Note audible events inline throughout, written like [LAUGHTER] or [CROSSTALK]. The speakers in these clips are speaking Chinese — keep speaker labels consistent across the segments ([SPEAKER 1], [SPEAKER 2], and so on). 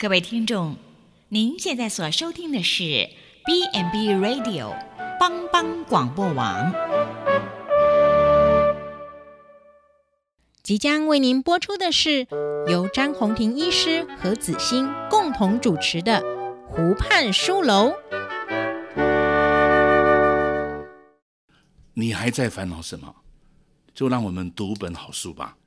[SPEAKER 1] 各位听众，您现在所收听的是 B&B Radio 帮帮广播网，
[SPEAKER 2] 即将为您播出的是由张宏庭医师和子欣共同主持的《湖畔书楼》。
[SPEAKER 3] 你还在烦恼什么？就让我们读本好书吧。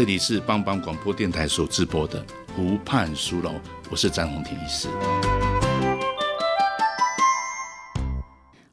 [SPEAKER 3] 这里是帮帮广播电台所直播的湖畔书楼，我是张宏庭医师。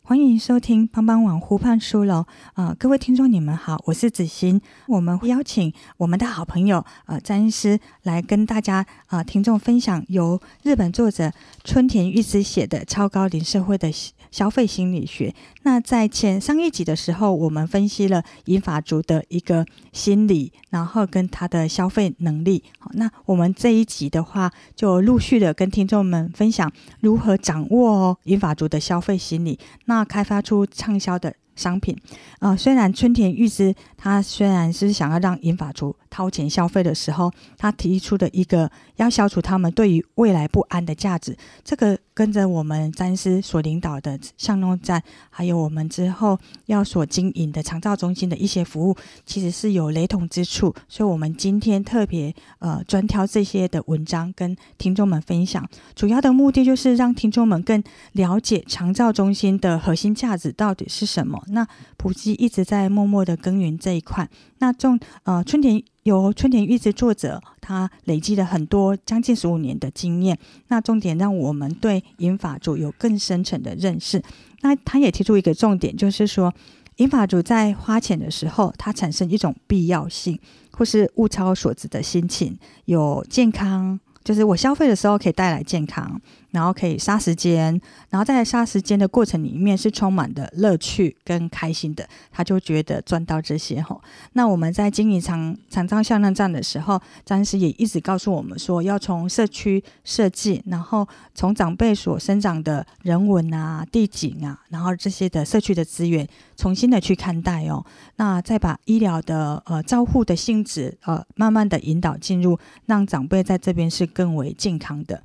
[SPEAKER 4] 欢迎收听帮帮网湖畔书楼啊、各位听众你们好，我是子欣。我们邀请我们的好朋友呃詹医师来跟大家啊、呃、听众分享由日本作者村田裕之写的《超高龄社会的》消费心理学。那在前上一集的时候，我们分析了银发族的一个心理，然后跟他的消费能力。好，那我们这一集的话，就陆续的跟听众们分享如何掌握哦银发族的消费心理，那开发出畅销的。商品，呃，虽然春田裕之他虽然是想要让银发族掏钱消费的时候，他提出的一个要消除他们对于未来不安的价值，这个跟着我们詹师所领导的巷弄站，还有我们之后要所经营的长照中心的一些服务，其实是有雷同之处，所以我们今天特别呃专挑这些的文章跟听众们分享，主要的目的就是让听众们更了解长照中心的核心价值到底是什么。那普基一直在默默的耕耘这一块。那种呃，春田由春田玉之作者，他累积了很多将近十五年的经验。那重点让我们对银发族有更深层的认识。那他也提出一个重点，就是说银发族在花钱的时候，它产生一种必要性，或是物超所值的心情，有健康。就是我消费的时候可以带来健康，然后可以杀时间，然后在杀时间的过程里面是充满的乐趣跟开心的，他就觉得赚到这些吼。那我们在经营长长照向量站的时候，詹师也一直告诉我们说，要从社区设计，然后从长辈所生长的人文啊、地景啊，然后这些的社区的资源，重新的去看待哦。那再把医疗的呃照护的性质呃慢慢的引导进入，让长辈在这边是。更为健康的。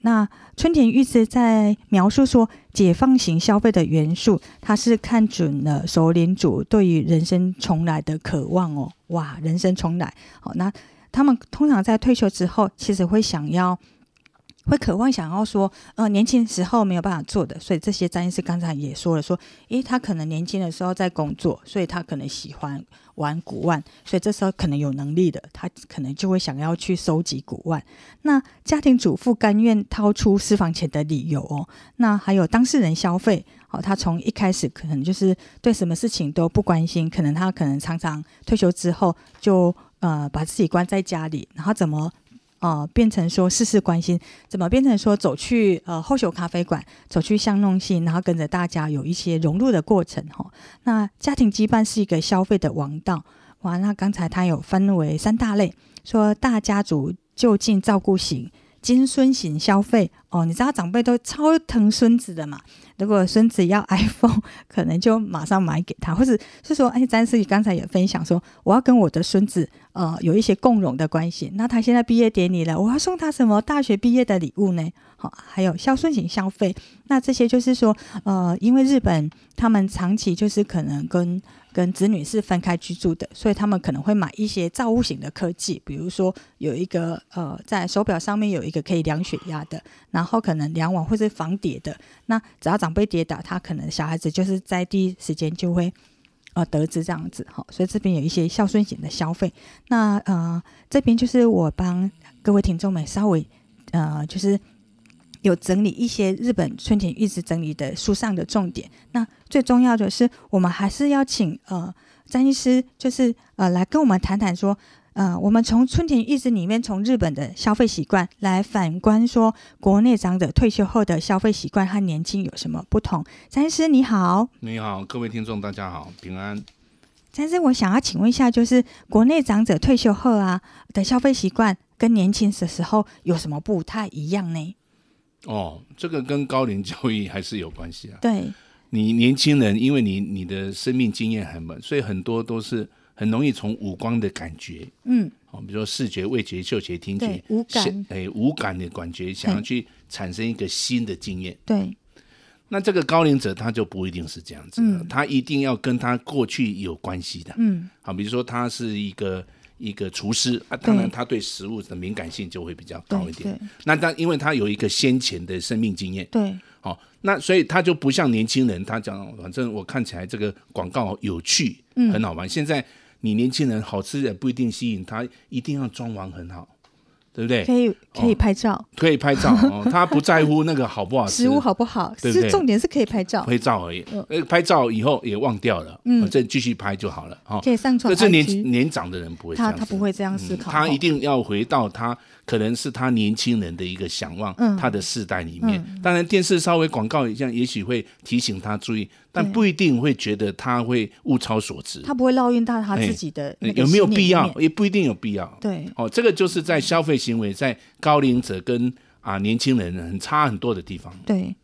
[SPEAKER 4] 那春田裕之在描述说，解放型消费的元素，他是看准了熟龄族对于人生重来的渴望哦。哇，人生重来，好，那他们通常在退休之后，其实会想要。会渴望想要说，呃，年轻时候没有办法做的，所以这些张医师刚才也说了，说，诶，他可能年轻的时候在工作，所以他可能喜欢玩古玩，所以这时候可能有能力的，他可能就会想要去收集古玩。那家庭主妇甘愿掏出私房钱的理由哦，那还有当事人消费，哦，他从一开始可能就是对什么事情都不关心，可能他可能常常退休之后就呃把自己关在家里，然后怎么？哦，变成说事事关心，怎么变成说走去呃后修咖啡馆，走去巷弄性，然后跟着大家有一些融入的过程哈、那家庭羁绊是一个消费的王道哇。那刚才他有分为三大类，说大家族就近照顾型、金孙型消费哦。你知道长辈都超疼孙子的嘛？如果孙子要 [LAUGHS] iPhone，可能就马上买给他，或者是说，哎，詹师刚才也分享说，我要跟我的孙子呃有一些共融的关系。那他现在毕业典礼了，我要送他什么大学毕业的礼物呢？好，还有孝顺型消费，那这些就是说，呃，因为日本他们长期就是可能跟跟子女是分开居住的，所以他们可能会买一些照护型的科技，比如说有一个呃在手表上面有一个可以量血压的，然后可能量网或是防跌的，那只要长辈跌倒，他可能小孩子就是在第一时间就会呃得知这样子哈，所以这边有一些孝顺型的消费，那呃这边就是我帮各位听众们稍微呃就是。有整理一些日本春田玉子整理的书上的重点。那最重要的是，我们还是要请呃詹医师，就是呃来跟我们谈谈说，呃，我们从春田玉子里面，从日本的消费习惯来反观说，国内长者退休后的消费习惯和年轻有什么不同？詹医师你好，
[SPEAKER 3] 你好，各位听众大家好，平安。
[SPEAKER 4] 詹医师，我想要请问一下，就是国内长者退休后啊的消费习惯跟年轻的时候有什么不太一样呢？
[SPEAKER 3] 哦，这个跟高龄教育还是有关系啊。
[SPEAKER 4] 对，
[SPEAKER 3] 你年轻人，因为你你的生命经验很满，所以很多都是很容易从五官的感觉，
[SPEAKER 4] 嗯，
[SPEAKER 3] 哦，比如说视觉、味觉、嗅觉、听觉，
[SPEAKER 4] 五感，
[SPEAKER 3] 哎，五感的感觉，想要去产生一个新的经验。
[SPEAKER 4] 对，
[SPEAKER 3] 那这个高龄者他就不一定是这样子，嗯，他一定要跟他过去有关系的，嗯，好，比如说他是一个一个厨师啊，当然他对食物的敏感性就会比较高一点。那但因为他有一个先前的生命经验，
[SPEAKER 4] 对。
[SPEAKER 3] 好，那所以他就不像年轻人，他讲反正我看起来这个广告有趣，嗯，很好玩。现在你年轻人好吃也不一定吸引他，一定要装潢很好。对不对？
[SPEAKER 4] 可以可以拍照，哦、
[SPEAKER 3] 可以拍照哦。他不在乎那个好不好吃，
[SPEAKER 4] 食物好不好，
[SPEAKER 3] 对不对？
[SPEAKER 4] 重点是可以拍照，
[SPEAKER 3] 拍照而已。呃，拍照以后也忘掉了，嗯，再继续拍就好了。哈，
[SPEAKER 4] 可以上传。
[SPEAKER 3] 这是年年长的人不会这样，
[SPEAKER 4] 他他不会这样思考，
[SPEAKER 3] 他一定要回到他可能是他年轻人的一个想望，他的世代里面。当然电视稍微广告一下，也许会提醒他注意。但不一定会觉得他会物超所值，
[SPEAKER 4] 他不会烙印到他自己的、欸、
[SPEAKER 3] 有没有必要？也不一定有必要。
[SPEAKER 4] 对，
[SPEAKER 3] 哦，这个就是在消费行为在高龄者跟啊年轻人很差很多的地方。
[SPEAKER 4] 对，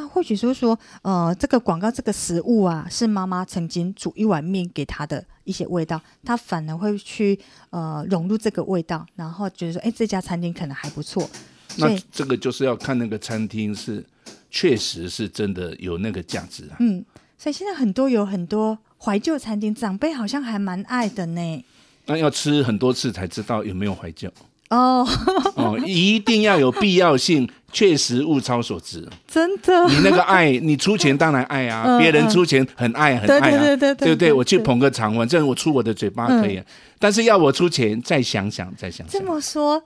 [SPEAKER 4] 那或许是说，呃，这个广告这个食物啊，是妈妈曾经煮一碗面给他的一些味道，他反而会去呃融入这个味道，然后觉得说，哎，这家餐厅可能还不错。
[SPEAKER 3] 那这个就是要看那个餐厅是。确实是真的有那个价值啊。
[SPEAKER 4] 嗯，所以现在很多有很多怀旧餐厅，长辈好像还蛮爱的呢。
[SPEAKER 3] 那要吃很多次才知道有没有怀旧
[SPEAKER 4] 哦。
[SPEAKER 3] 哦，一定要有必要性，确实物超所值。
[SPEAKER 4] 真的，
[SPEAKER 3] 你那个爱，你出钱当然爱啊，别人出钱很爱很爱啊，对不对？我去捧个场，反正我出我的嘴巴可以啊。但是要我出钱，再想想，再想想。
[SPEAKER 4] 这么说。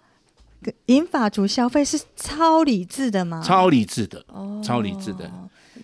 [SPEAKER 4] 银发族消费是超理智的吗？
[SPEAKER 3] 超理智的，哦、超理智的。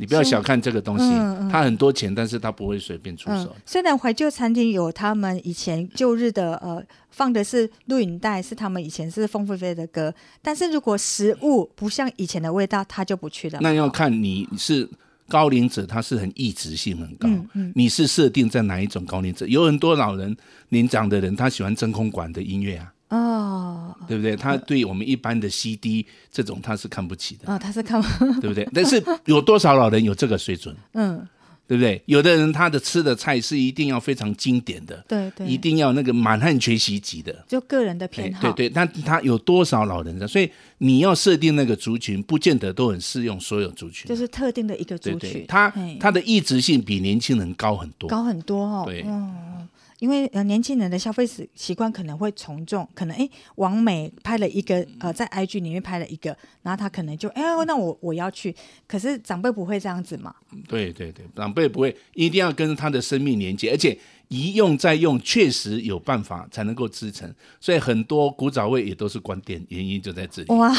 [SPEAKER 3] 你不要小看这个东西，嗯嗯、他很多钱，但是他不会随便出手。
[SPEAKER 4] 嗯、虽然怀旧餐厅有他们以前旧日的呃放的是录影带，是他们以前是凤飞飞的歌，但是如果食物不像以前的味道，他就不去了。
[SPEAKER 3] 那要看你是高龄者，他是很异质性很高。嗯嗯、你是设定在哪一种高龄者？有很多老人年长的人，他喜欢真空管的音乐啊。
[SPEAKER 4] 哦，
[SPEAKER 3] 对不对？他对我们一般的 CD 这种他是看不起的
[SPEAKER 4] 啊、哦，他是看不，[LAUGHS]
[SPEAKER 3] 对不对？但是有多少老人有这个水准？[LAUGHS] 嗯，对不对？有的人他的吃的菜是一定要非常经典的，
[SPEAKER 4] 对对，
[SPEAKER 3] 一定要那个满汉全席级的，
[SPEAKER 4] 就个人的偏好。
[SPEAKER 3] 对对，那他有多少老人的？所以你要设定那个族群，不见得都很适用所有族群，
[SPEAKER 4] 就是特定的一个族群。对对，
[SPEAKER 3] 他他的异质性比年轻人高很多，
[SPEAKER 4] 高很多哦。
[SPEAKER 3] 对。
[SPEAKER 4] 嗯因为呃年轻人的消费习习惯可能会从众，可能哎王美拍了一个呃在 IG 里面拍了一个，然后他可能就哎那我我要去，可是长辈不会这样子嘛？
[SPEAKER 3] 对对对，长辈不会，一定要跟他的生命连接，而且一用再用，确实有办法才能够支撑，所以很多古早味也都是关店，原因就在这里。哇，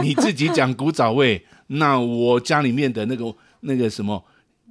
[SPEAKER 3] 你自己讲古早味，那我家里面的那个那个什么。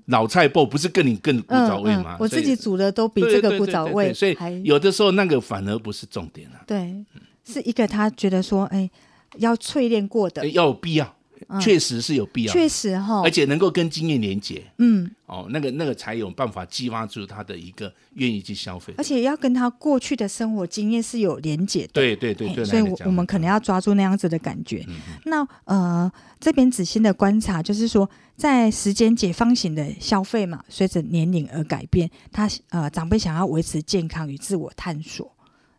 [SPEAKER 3] 老菜脯不是更你更古早味吗？
[SPEAKER 4] 嗯嗯、我自己煮的都比这个古早味，
[SPEAKER 3] 所以有的时候那个反而不是重点啊。
[SPEAKER 4] 对，是一个他觉得说，哎，要淬炼过的，
[SPEAKER 3] 要有必要。确实是有必要，
[SPEAKER 4] 确实哈，
[SPEAKER 3] 而且能够跟经验连接，
[SPEAKER 4] 嗯，
[SPEAKER 3] 哦，那个那个才有办法激发出他的一个愿意去消费，
[SPEAKER 4] 而且要跟他过去的生活经验是有连结的，
[SPEAKER 3] 对对对对，
[SPEAKER 4] 所以我我们可能要抓住那样子的感觉。嗯、那呃，这边子欣的观察就是说，在时间解放型的消费嘛，随着年龄而改变，他呃长辈想要维持健康与自我探索，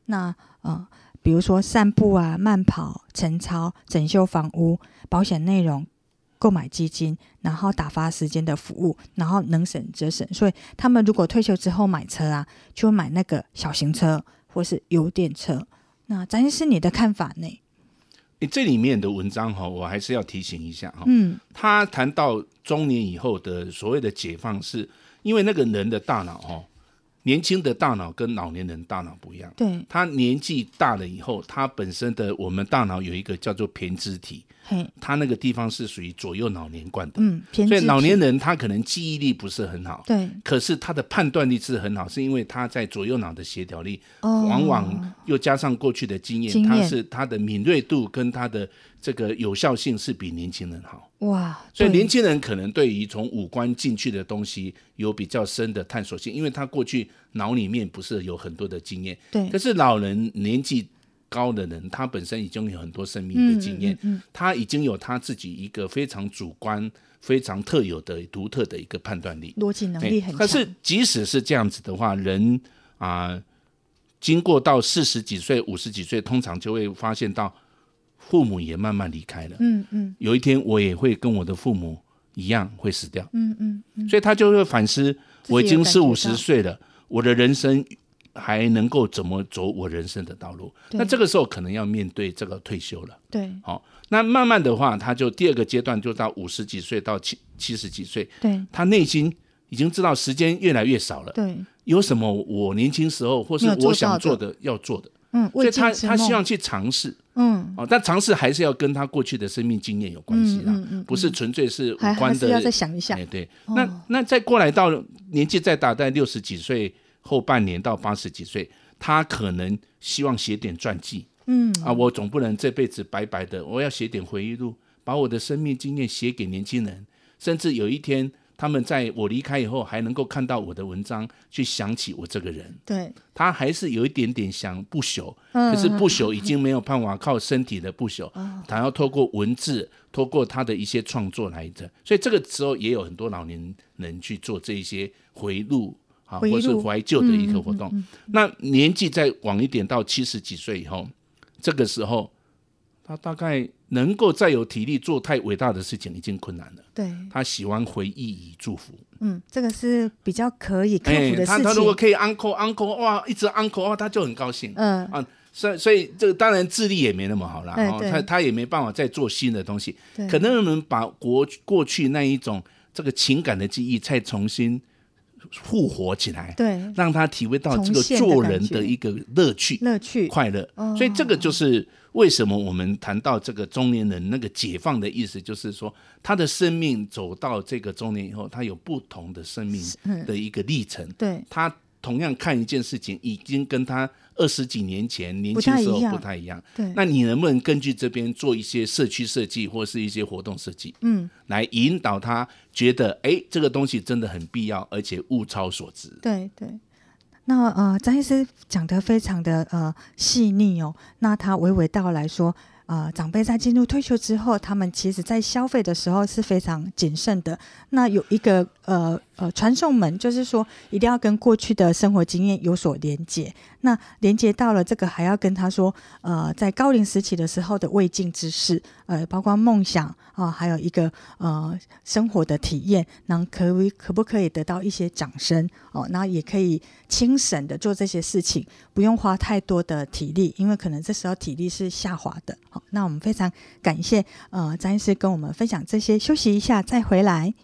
[SPEAKER 4] 那呃。比如说散步啊、慢跑、晨操、整修房屋、保险内容、购买基金，然后打发时间的服务，然后能省则省。所以他们如果退休之后买车啊，就会买那个小型车或是油电车。那詹医师你的看法呢？
[SPEAKER 3] 诶，这里面的文章哈，我还是要提醒一下哈。
[SPEAKER 4] 嗯，
[SPEAKER 3] 他谈到中年以后的所谓的解放，是因为那个人的大脑哈。年轻的大脑跟老年人大脑不一样，
[SPEAKER 4] 对，
[SPEAKER 3] 他年纪大了以后，他本身的我们大脑有一个叫做胼胝
[SPEAKER 4] 体，
[SPEAKER 3] 他那个地方是属于左右脑连贯的，
[SPEAKER 4] 嗯，
[SPEAKER 3] 所以老年人他可能记忆力不是很好，
[SPEAKER 4] 对，
[SPEAKER 3] 可是他的判断力是很好，是因为他在左右脑的协调力，哦，往往又加上过去的经验，经验，他是他的敏锐度跟他的。这个有效性是比年轻人好
[SPEAKER 4] 哇，
[SPEAKER 3] 所以年轻人可能对于从五官进去的东西有比较深的探索性，因为他过去脑里面不是有很多的经验。
[SPEAKER 4] 对，
[SPEAKER 3] 可是老人年纪高的人，他本身已经有很多生命的经验，嗯嗯嗯、他已经有他自己一个非常主观。非常特有的、独特的一个判断力，
[SPEAKER 4] 逻辑能力很强。
[SPEAKER 3] 可是即使是这样子的话，人啊、呃，经过到四十几岁、五十几岁，通常就会发现到父母也慢慢离开了。嗯嗯，有一天我也会跟我的父母一样会死掉。嗯嗯，嗯，所以他就会反思：我已经四五十岁了，我的人生还能够怎么走我人生的道路？那这个时候可能要面对这个退休了。对，好。那慢慢的话，他就第二个阶段就到五十几岁到七七十几岁，对，他内心已经知道时间越来越少了，对，有什么我年轻时候或是我想做的要做的，嗯，所以他他希望去尝试，嗯，哦，但尝试还是要跟他过去的生命经验有关系啦，嗯不是纯粹是五官的，还是
[SPEAKER 4] 要再想一下，
[SPEAKER 3] 对。对，哦、那那再过来到年纪再大，在六十几岁后半年到八十几岁，他可能希望写点传记。嗯。啊，我总不能这辈子白白的，我要写点回忆录，把我的生命经验写给年轻人，甚至有一天他们在我离开以后，还能够看到我的文章，去想起我这个人。对，他还是有一点点想不朽，嗯、可是不朽已经没有办法靠身体的不朽，嗯、[LAUGHS] 他要透过文字，透过他的一些创作来的。所以这个时候也有很多老年人去做这一些回路啊，或是怀旧的一个活动。那年纪再往一点，到七十几岁以后。这个时候，他大概能够再有体力做太伟大的事情已经困难了。对，他喜欢回忆与祝福。
[SPEAKER 4] 嗯，这个是比较可以克服的事情。
[SPEAKER 3] 他他如果可以 uncle uncle 哇，一直 uncle 哇，他就很高兴。嗯啊，所以所以这个当然智力也没那么好了。哦，他他也没办法再做新的东西。对，可能我们把过过去那一种这个情感的记忆再重新。复活起来，对，让他体会到这个做人的一个乐趣、乐趣、快乐。所以这个就是为什么我们谈到这个中年人那个解放的意思，就是说他的生命走到这个中年以后，他有不同的生命的一个历程。对，他。同样看一件事情，已经跟他二十几年前年轻时候不太一样。对，那你能不能根据这边做一些社区设计，或是一些活动设计，嗯，来引导他觉得，哎，这个东西真的很必要，而且物超所值。
[SPEAKER 4] 对对。那呃，张医师讲得非常的呃细腻哦。那他娓娓道来说。呃，长辈在进入退休之后，他们其实在消费的时候是非常谨慎的。那有一个呃呃传送门，就是说一定要跟过去的生活经验有所连接。那连接到了这个，还要跟他说，呃，在高龄时期的时候的未尽之事，呃，包括梦想啊、还有一个呃生活的体验，那可可不可以得到一些掌声哦？那也可以轻省的做这些事情，不用花太多的体力，因为可能这时候体力是下滑的。好那我们非常感谢呃张医师跟我们分享这些，休息一下再回来。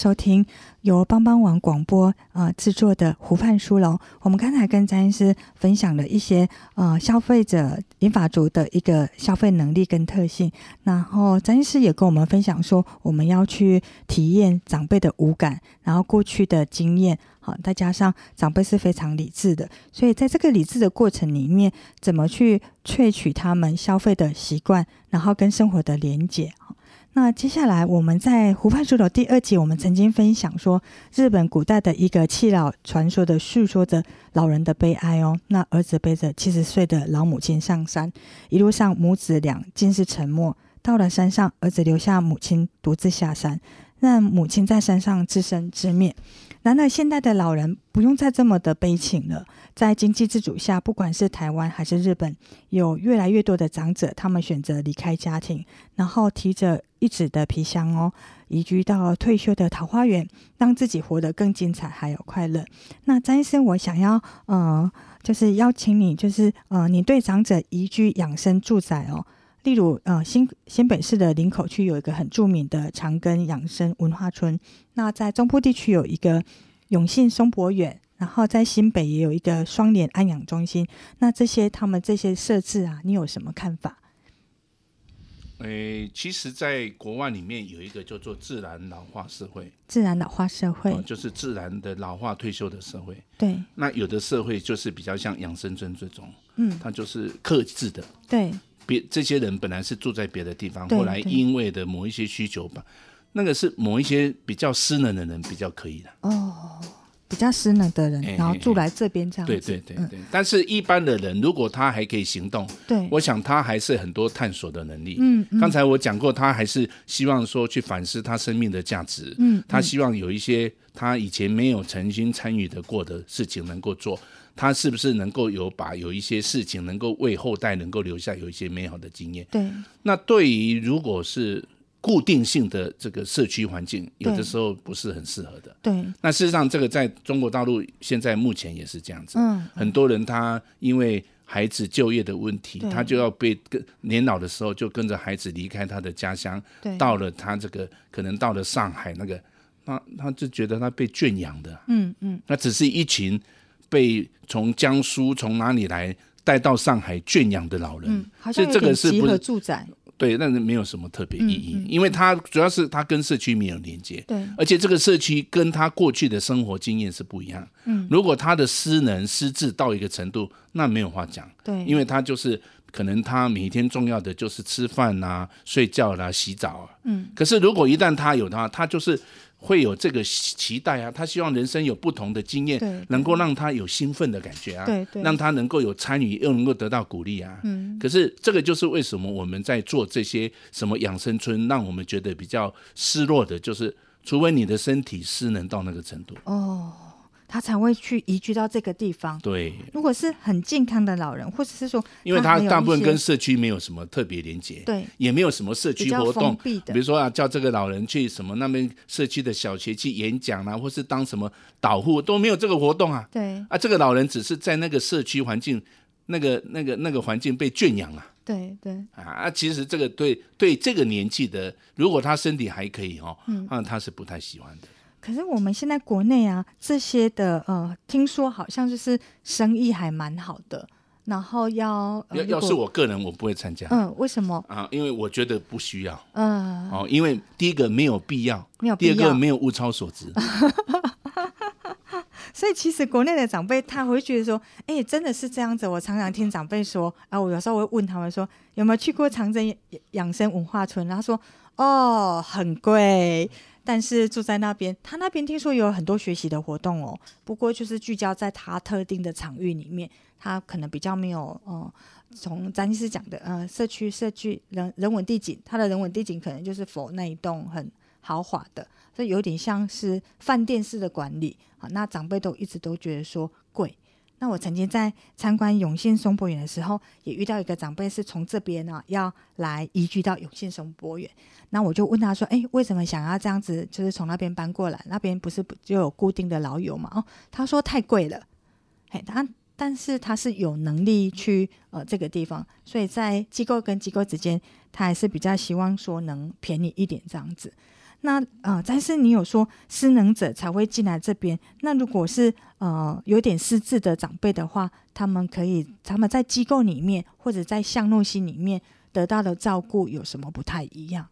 [SPEAKER 4] 收听由帮帮网广播呃制作的湖畔书楼。我们刚才跟詹医师分享了一些呃消费者银发族的一个消费能力跟特性，然后詹医师也跟我们分享说，我们要去体验长辈的五感，然后过去的经验，好，再加上长辈是非常理智的，所以在这个理智的过程里面，怎么去萃取他们消费的习惯，然后跟生活的连结。那接下来，我们在《湖畔书楼》第二集，我们曾经分享说，日本古代的一个弃老传说的诉说着老人的悲哀哦。那儿子背着七十岁的老母亲上山，一路上母子俩尽是沉默。到了山上，儿子留下母亲独自下山，让母亲在山上自生自灭。然而，现代的老人不用再这么的悲情了。在经济自主下，不管是台湾还是日本，有越来越多的长者，他们选择离开家庭，然后提着一纸的皮箱哦，移居到退休的桃花源，让自己活得更精彩还有快乐。那詹医生，我想要呃，就是邀请你，就是呃，你对长者移居养生住宅哦。例如，呃，新新北市的林口区有一个很著名的长庚养生文化村。那在中部地区有一个永信松柏园，然后在新北也有一个双联安养中心。那这些他们这些设置啊，你有什么看法？
[SPEAKER 3] 诶、欸，其实，在国外里面有一个叫做自然老化社会。
[SPEAKER 4] 自然老化社会，
[SPEAKER 3] 哦、就是自然的老化退休的社会。
[SPEAKER 4] 对。
[SPEAKER 3] 那有的社会就是比较像养生村这种，嗯，它就是克制的。
[SPEAKER 4] 对。
[SPEAKER 3] 别这些人本来是住在别的地方，后来因为的某一些需求吧，那个是某一些比较失能的人比较可以的。
[SPEAKER 4] 哦，比较失能的人，然后住来这边这样子。
[SPEAKER 3] 对对对对。嗯、但是一般的人，如果他还可以行动，
[SPEAKER 4] 对，
[SPEAKER 3] 我想他还是很多探索的能力。嗯。嗯，刚才我讲过，他还是希望说去反思他生命的价值。嗯。他希望有一些他以前没有曾经参与的过的事情能够做。他是不是能够有把有一些事情能够为后代能够留下有一些美好的经验？
[SPEAKER 4] 对。
[SPEAKER 3] 那对于如果是固定性的这个社区环境，有的时候不是很适合的。
[SPEAKER 4] 对。
[SPEAKER 3] 那事实上，这个在中国大陆现在目前也是这样子。
[SPEAKER 4] 嗯。
[SPEAKER 3] 很多人他因为孩子就业的问题，他就要被跟年老的时候就跟着孩子离开他的家乡，到了他这个可能到了上海那个，他他就觉得他被圈养的。
[SPEAKER 4] 嗯嗯。
[SPEAKER 3] 那只是一群。被从江苏从哪里来带到上海圈养的老人，所以这个是不是
[SPEAKER 4] 住宅？
[SPEAKER 3] 对，但是没有什么特别意义，嗯嗯、因为他主要是他跟社区没有连接，
[SPEAKER 4] 对，
[SPEAKER 3] 而且这个社区跟他过去的生活经验是不一样。嗯，如果他的失能失智到一个程度，那没有话讲。
[SPEAKER 4] 对，
[SPEAKER 3] 因为他就是可能他每天重要的就是吃饭啊、睡觉啦、啊、洗澡啊。嗯，可是如果一旦他有的话，他就是。会有这个期待啊，他希望人生有不同的经验，能够让他有兴奋的感觉啊，
[SPEAKER 4] 对对，
[SPEAKER 3] 让他能够有参与，又能够得到鼓励啊。嗯，可是这个就是为什么我们在做这些什么养生村，让我们觉得比较失落的，就是除非你的身体失能到那个程度
[SPEAKER 4] 哦。他才会去移居到这个地方。
[SPEAKER 3] 对，
[SPEAKER 4] 如果是很健康的老人，或者是说，
[SPEAKER 3] 因为他大部分跟社区没有什么特别连接，
[SPEAKER 4] 对，
[SPEAKER 3] 也没有什么社区活动，比如说啊，叫这个老人去什么那边社区的小学去演讲啊，或是当什么导护都没有这个活动啊。
[SPEAKER 4] 对，
[SPEAKER 3] 啊，这个老人只是在那个社区环境，那个那个那个环境被圈养啊。
[SPEAKER 4] 对对。
[SPEAKER 3] 啊，其实这个对对这个年纪的，如果他身体还可以哦，嗯，那他是不太喜欢的。
[SPEAKER 4] 可是我们现在国内啊，这些的呃，听说好像就是生意还蛮好的，然后要、呃、
[SPEAKER 3] 要要是我个人，我不会参加。
[SPEAKER 4] 嗯，为什么？
[SPEAKER 3] 啊，因为我觉得不需要。
[SPEAKER 4] 嗯。
[SPEAKER 3] 哦，因为第一个没有必要，
[SPEAKER 4] 没有必要。
[SPEAKER 3] 第二个没有物超所值。[LAUGHS]
[SPEAKER 4] 所以其实国内的长辈他会觉得说，哎、欸，真的是这样子。我常常听长辈说，啊，我有时候会问他们说，有没有去过长征养生文化村？然后说，哦，很贵。但是住在那边，他那边听说有很多学习的活动哦。不过就是聚焦在他特定的场域里面，他可能比较没有哦。从詹尼斯讲的，呃，社区社区人人文地景，他的人文地景可能就是否那一栋很豪华的，所以有点像是饭店式的管理啊。那长辈都一直都觉得说贵。那我曾经在参观永信松柏园的时候，也遇到一个长辈是从这边呢、啊、要来移居到永信松柏园。那我就问他说：“哎，为什么想要这样子？就是从那边搬过来？那边不是就有固定的老友嘛？”哦，他说太贵了。嘿，他但是他是有能力去呃这个地方，所以在机构跟机构之间，他还是比较希望说能便宜一点这样子。那呃，但是你有说失能者才会进来这边。那如果是呃有点失智的长辈的话，他们可以他们在机构里面或者在巷弄心里面得到的照顾有什么不太一样？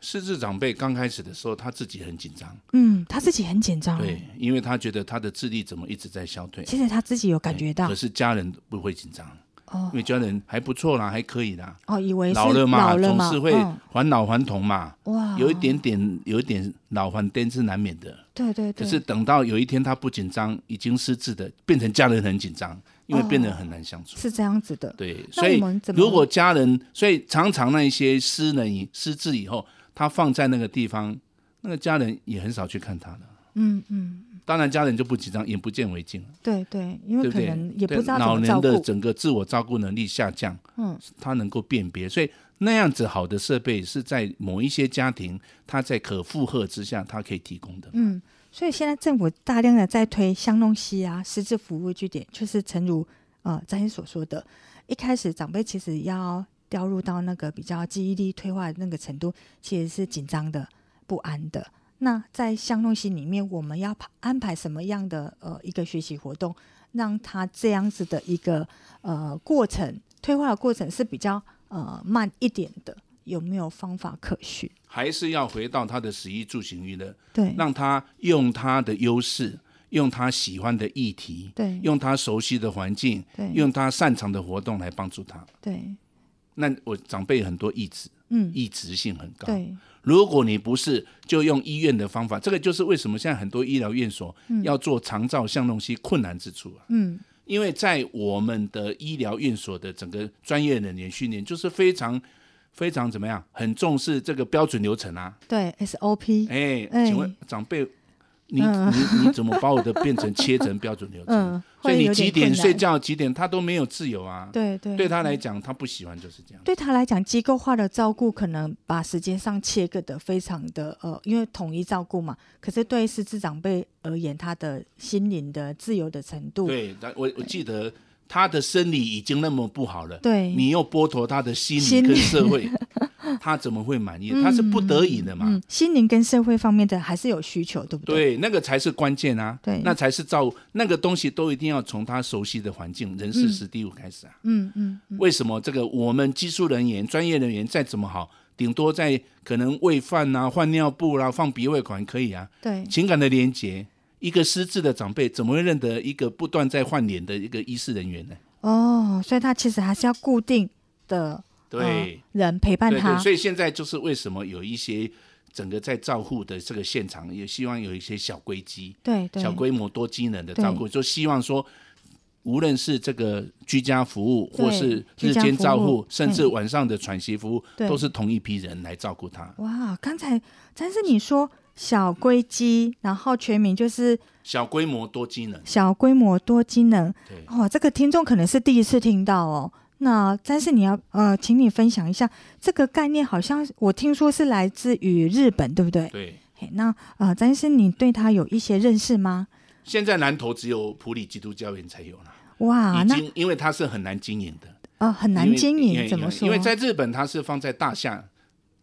[SPEAKER 3] 失智长辈刚开始的时候，他自己很紧张。
[SPEAKER 4] 嗯，他自己很紧张。
[SPEAKER 3] 对，因为他觉得他的智力怎么一直在消退。
[SPEAKER 4] 其实他自己有感觉到，
[SPEAKER 3] 可是家人不会紧张。
[SPEAKER 4] 哦，
[SPEAKER 3] 因为家人还不错啦，还可以啦。
[SPEAKER 4] 哦，以为
[SPEAKER 3] 老了嘛，总是会返老还童嘛。
[SPEAKER 4] 哇，
[SPEAKER 3] 有一点点，有一点老还癫是难免的。
[SPEAKER 4] 对对对。
[SPEAKER 3] 可是等到有一天他不紧张，已经失智的，变成家人很紧张，因为变得很难相处。
[SPEAKER 4] 是这样子的。
[SPEAKER 3] 对，所以如果家人，所以常常那一些失能、失智以后，他放在那个地方，那个家人也很少去看他了。
[SPEAKER 4] 嗯嗯。
[SPEAKER 3] 当然，家人就不紧张，眼不见为净了。
[SPEAKER 4] 对对，因为可能也不知道
[SPEAKER 3] 老人的整个自我照顾能力下降，嗯，他能够辨别，所以那样子好的设备是在某一些家庭，他在可负荷之下，他可以提供的。
[SPEAKER 4] 嗯，所以现在政府大量的在推香弄西啊，实质服务据点，就是诚如呃詹医师所说的，一开始长辈其实要掉入到那个比较记忆力退化的那个程度，其实是紧张的、不安的。那在香弄心里面，我们要安排什么样的呃一个学习活动，让他这样子的一个呃过程退化的过程是比较呃慢一点的？有没有方法可循？
[SPEAKER 3] 还是要回到他的食衣住行娱乐？
[SPEAKER 4] 对，
[SPEAKER 3] 让他用他的优势，用他喜欢的议题，
[SPEAKER 4] 对，
[SPEAKER 3] 用他熟悉的环境，
[SPEAKER 4] 对，
[SPEAKER 3] 用他擅长的活动来帮助他。
[SPEAKER 4] 对，
[SPEAKER 3] 那我长辈很多意志，
[SPEAKER 4] 嗯，
[SPEAKER 3] 异质性很高。
[SPEAKER 4] 对。
[SPEAKER 3] 如果你不是就用医院的方法，这个就是为什么现在很多医疗院所要做肠照像东西困难之处啊。
[SPEAKER 4] 嗯，
[SPEAKER 3] 因为在我们的医疗院所的整个专业人员训练，就是非常非常怎么样，很重视这个标准流程啊。
[SPEAKER 4] 对，SOP。
[SPEAKER 3] 哎，请问长辈。你你你怎么把我的变成切成标准流程？[LAUGHS]
[SPEAKER 4] 嗯，
[SPEAKER 3] 所以你几点睡觉，几点他都没有自由啊。
[SPEAKER 4] 对对，
[SPEAKER 3] 对他来讲，他不喜欢就是这样。
[SPEAKER 4] 对他来讲，机构化的照顾可能把时间上切割的非常的呃，因为统一照顾嘛。可是对失智长辈而言，他的心灵的自由的程度，
[SPEAKER 3] 对，我我记得他的生理已经那么不好了，
[SPEAKER 4] 对，
[SPEAKER 3] 你又剥夺他的心理跟社会。[LAUGHS] [LAUGHS] 他怎么会满意？他是不得已的嘛。
[SPEAKER 4] 嗯嗯、心灵跟社会方面的还是有需求，对不对？
[SPEAKER 3] 对，那个才是关键啊。
[SPEAKER 4] 对，
[SPEAKER 3] 那才是照那个东西都一定要从他熟悉的环境、人事、时地物开始啊。
[SPEAKER 4] 嗯嗯，嗯。
[SPEAKER 3] 为什么这个我们技术人员、专业人员再怎么好，顶多在可能喂饭啊、换尿布啦、啊、放鼻胃管可以啊。
[SPEAKER 4] 对。
[SPEAKER 3] 情感的连接，一个失智的长辈怎么会认得一个不断在换脸的一个医师人员呢？
[SPEAKER 4] 哦，所以他其实还是要固定的。
[SPEAKER 3] 对、
[SPEAKER 4] 呃，人陪伴他
[SPEAKER 3] 对对，所以现在就是为什么有一些整个在照护的这个现场，也希望有一些小规机，
[SPEAKER 4] 对，对。
[SPEAKER 3] 小规模多机能的照顾，就希望说，无论是这个居家服务，或是日间照护，甚至晚上的喘息服务，都是同一批人来照顾他。
[SPEAKER 4] 哇，刚才但是你说小规机，然后全名就是
[SPEAKER 3] 小规模多机能，
[SPEAKER 4] 小规模多机能，
[SPEAKER 3] 对，
[SPEAKER 4] 哇，这个听众可能是第一次听到哦。那但是你要呃，请你分享一下这个概念，好像我听说是来自于日本，对不对？
[SPEAKER 3] 对。
[SPEAKER 4] 那呃，詹医师，你对他有一些认识吗？
[SPEAKER 3] 现在南投只有普里基督教院才有了。
[SPEAKER 4] 哇，
[SPEAKER 3] 已经因为它是很难经营的。
[SPEAKER 4] 哦、呃，很难经营，怎么说？
[SPEAKER 3] 因为在日本它是放在大厦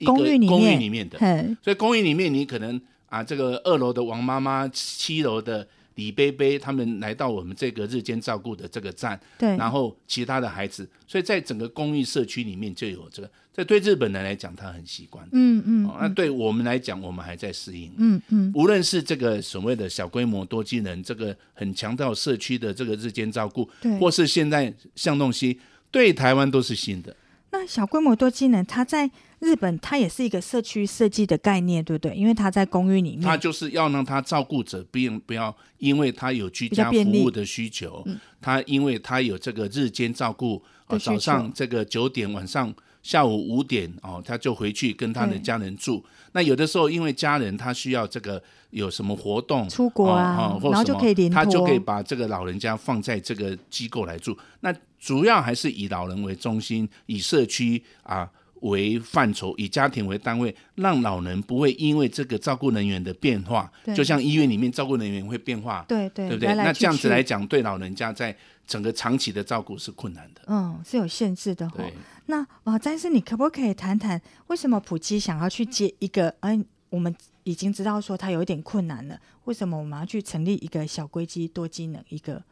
[SPEAKER 4] 公寓里面，
[SPEAKER 3] 公寓里面的，所以公寓里面你可能啊，这个二楼的王妈妈，七楼的。李贝贝他们来到我们这个日间照顾的这个站，
[SPEAKER 4] 对，
[SPEAKER 3] 然后其他的孩子，所以在整个公寓社区里面就有这个。这对日本人来讲，他很习惯，
[SPEAKER 4] 嗯嗯、
[SPEAKER 3] 哦。那对我们来讲，我们还在适应，
[SPEAKER 4] 嗯嗯。
[SPEAKER 3] 无论是这个所谓的小规模多机能，这个很强调社区的这个日间照顾，
[SPEAKER 4] 对，
[SPEAKER 3] 或是现在像东西，对台湾都是新的。
[SPEAKER 4] 那小规模多机能，它在日本，它也是一个社区设计的概念，对不对？因为它在公寓里面，
[SPEAKER 3] 它就是要让它照顾者并不要，因为他有居家服务的需求，他因为他有这个日间照顾，呃，早上这个九点，晚上下午五点，哦，他就回去跟他的家人住。那有的时候，因为家人他需要这个有什么活动，
[SPEAKER 4] 出国啊，
[SPEAKER 3] 哦、或
[SPEAKER 4] 然后就可以连，
[SPEAKER 3] 他就可以把这个老人家放在这个机构来住。那主要还是以老人为中心，以社区啊为范畴，以家庭为单位，让老人不会因为这个照顾人员的变化，就像医院里面照顾人员会变化，
[SPEAKER 4] 对对，
[SPEAKER 3] 对不对？
[SPEAKER 4] 来来去去，
[SPEAKER 3] 那这样子来讲，对老人家在整个长期的照顾是困难的，
[SPEAKER 4] 嗯，是有限制的、哦。
[SPEAKER 3] 对，
[SPEAKER 4] 那啊，詹医师，你可不可以谈谈为什么普基想要去接一个？嗯，我们已经知道说他有一点困难了，为什么我们要去成立一个小规机多机能一个？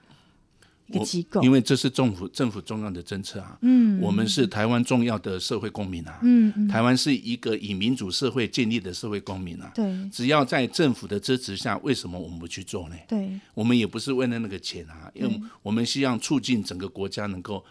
[SPEAKER 4] 一个机构，
[SPEAKER 3] 因为这是政府政府重要的政策啊。
[SPEAKER 4] 嗯，
[SPEAKER 3] 我们是台湾重要的社会公民啊。
[SPEAKER 4] 嗯嗯，
[SPEAKER 3] 台湾是一个以民主社会建立的社会公民啊。
[SPEAKER 4] 对，
[SPEAKER 3] 只要在政府的支持下，为什么我们不去做呢？
[SPEAKER 4] 对，
[SPEAKER 3] 我们也不是为了那个钱啊，因为我们希望促进整个国家能够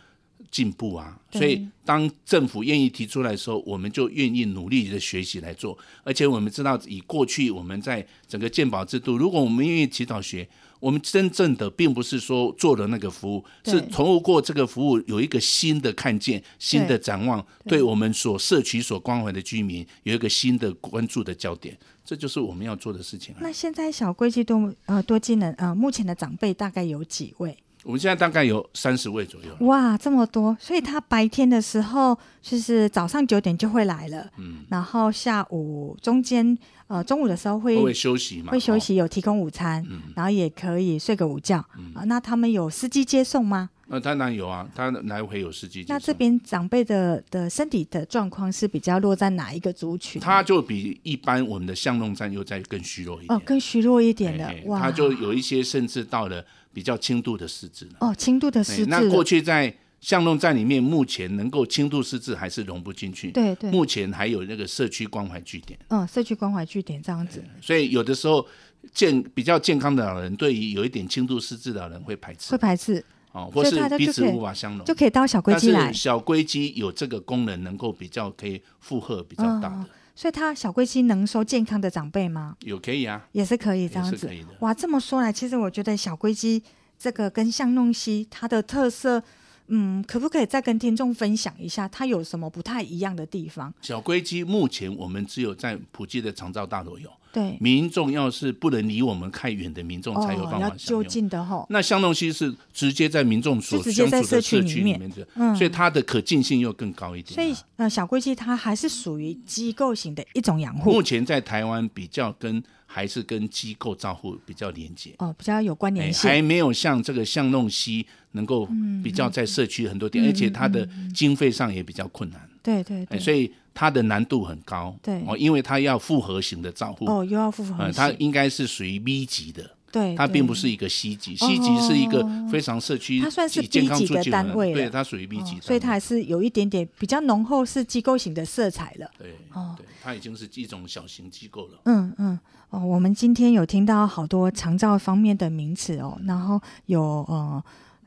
[SPEAKER 3] 进步啊。所以当政府愿意提出来的时候，我们就愿意努力的学习来做。而且我们知道，以过去我们在整个鉴保制度，如果我们愿意提早学。我们真正的并不是说做了那个服务，
[SPEAKER 4] 对
[SPEAKER 3] 是透过这个服务有一个新的看见、新的展望，对我们所社区所关怀的居民有一个新的关注的焦点，这就是我们要做的事情。
[SPEAKER 4] 那现在小贵基多呃多技能呃目前的长辈大概有几位？
[SPEAKER 3] 我们现在大概有三十位左右。
[SPEAKER 4] 哇，这么多！所以他白天的时候就是早上九点就会来了，嗯，然后下午中间呃中午的时候会
[SPEAKER 3] 会休息嘛，
[SPEAKER 4] 会休息，有提供午餐，嗯，然后也可以睡个午觉，嗯，啊，那他们有司机接送吗？
[SPEAKER 3] 那当然有啊，他来回有司机。
[SPEAKER 4] 那这边长辈的的身体的状况是比较落在哪一个族群？
[SPEAKER 3] 他就比一般我们的巷弄站又再更虚弱一点，
[SPEAKER 4] 哦，更虚弱一点的，哇，
[SPEAKER 3] 他就有一些甚至到了。比较轻度的失智
[SPEAKER 4] 哦，轻度的失智。
[SPEAKER 3] 那过去在巷弄站里面，目前能够轻度失智还是融不进去。
[SPEAKER 4] 对对。
[SPEAKER 3] 目前还有那个社区关怀据点。
[SPEAKER 4] 嗯，社区关怀据点这样子。
[SPEAKER 3] 所以有的时候健比较健康的老人，对于有一点轻度失智的老人会排斥。
[SPEAKER 4] 会排斥。
[SPEAKER 3] 哦，或是彼此无法相容，
[SPEAKER 4] 就可以到小龟鸡来。
[SPEAKER 3] 小龟鸡有这个功能，能够比较可以负荷比较大的。嗯
[SPEAKER 4] 所以，它小龟鸡能收健康的长辈吗？
[SPEAKER 3] 有可以啊，
[SPEAKER 4] 也是可以这样子。哇，这么说来，其实我觉得小龟鸡这个跟巷弄溪它的特色，嗯，可不可以再跟听众分享一下，它有什么不太一样的地方？
[SPEAKER 3] 小龟鸡目前我们只有在普及的长照大楼有。
[SPEAKER 4] 对，
[SPEAKER 3] 民众要是不能离我们太远的民众才有办法享用。
[SPEAKER 4] 要就近的吼。
[SPEAKER 3] 那巷弄溪是直接在民众所相处的社区里面的，嗯，所以它的可近性又更高一点。
[SPEAKER 4] 所以呃，小龟溪它还是属于机构型的一种养护。
[SPEAKER 3] 目前在台湾比较跟还是跟机构照护比较连接
[SPEAKER 4] 哦，比较有关联性，
[SPEAKER 3] 还没有像这个巷弄溪能够比较在社区很多点，而且它的经费上也比较困难。
[SPEAKER 4] 对对对，
[SPEAKER 3] 所以。它的难度很高，
[SPEAKER 4] 对。
[SPEAKER 3] 哦，因为它要复合型的照护，
[SPEAKER 4] 哦，又要复合
[SPEAKER 3] 它应该是属于 B 级的，
[SPEAKER 4] 对，
[SPEAKER 3] 它并不是一个 C 级，C 级是一个非常社区，
[SPEAKER 4] 它算是 B 级的单位，
[SPEAKER 3] 对，它属于 B 级，
[SPEAKER 4] 所以它还是有一点点比较浓厚是机构型的色彩了，
[SPEAKER 3] 对，哦，它已经是一种小型机构了，
[SPEAKER 4] 嗯嗯，哦，我们今天有听到好多长照方面的名词哦，然后有呃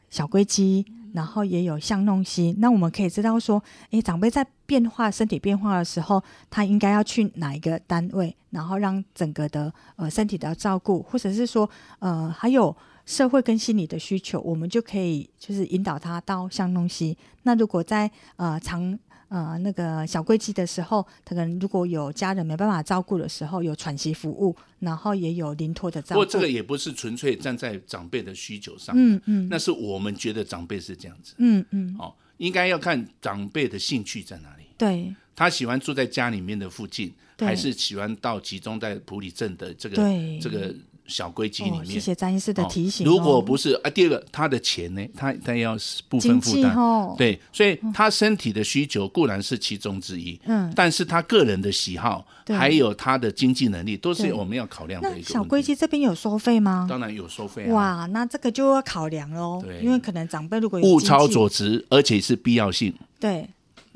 [SPEAKER 4] 小龟基。然后也有相弄西，那我们可以知道说，诶，长辈在变化身体变化的时候，他应该要去哪一个单位，然后让整个的呃身体的照顾，或者是说呃还有社会跟心理的需求，我们就可以就是引导他到相弄西。那如果在呃长呃，那个小贵机的时候，他可能如果有家人没办法照顾的时候，有喘息服务，然后也有临托的照顾。
[SPEAKER 3] 不过这个也不是纯粹站在长辈的需求上，嗯嗯，那是我们觉得长辈是这样子，
[SPEAKER 4] 嗯嗯，
[SPEAKER 3] 哦，应该要看长辈的兴趣在哪里。
[SPEAKER 4] 对，
[SPEAKER 3] 他喜欢住在家里面的附近，还是喜欢到集中在普里镇的这个这个。小规矩里面，哦、谢
[SPEAKER 4] 谢詹医师的提醒，
[SPEAKER 3] 哦。如果不是啊，第二个他的钱呢，他他要部分负担，
[SPEAKER 4] 哦、
[SPEAKER 3] 对，所以他身体的需求固然是其中之一，嗯，但是他个人的喜好，对还有他的经济能力，都是我们要考量的一个。
[SPEAKER 4] 小规矩这边有收费吗？
[SPEAKER 3] 当然有收费，啊。
[SPEAKER 4] 哇，那这个就要考量喽，对因为可能长辈如果有
[SPEAKER 3] 物超所值，而且是必要性，
[SPEAKER 4] 对。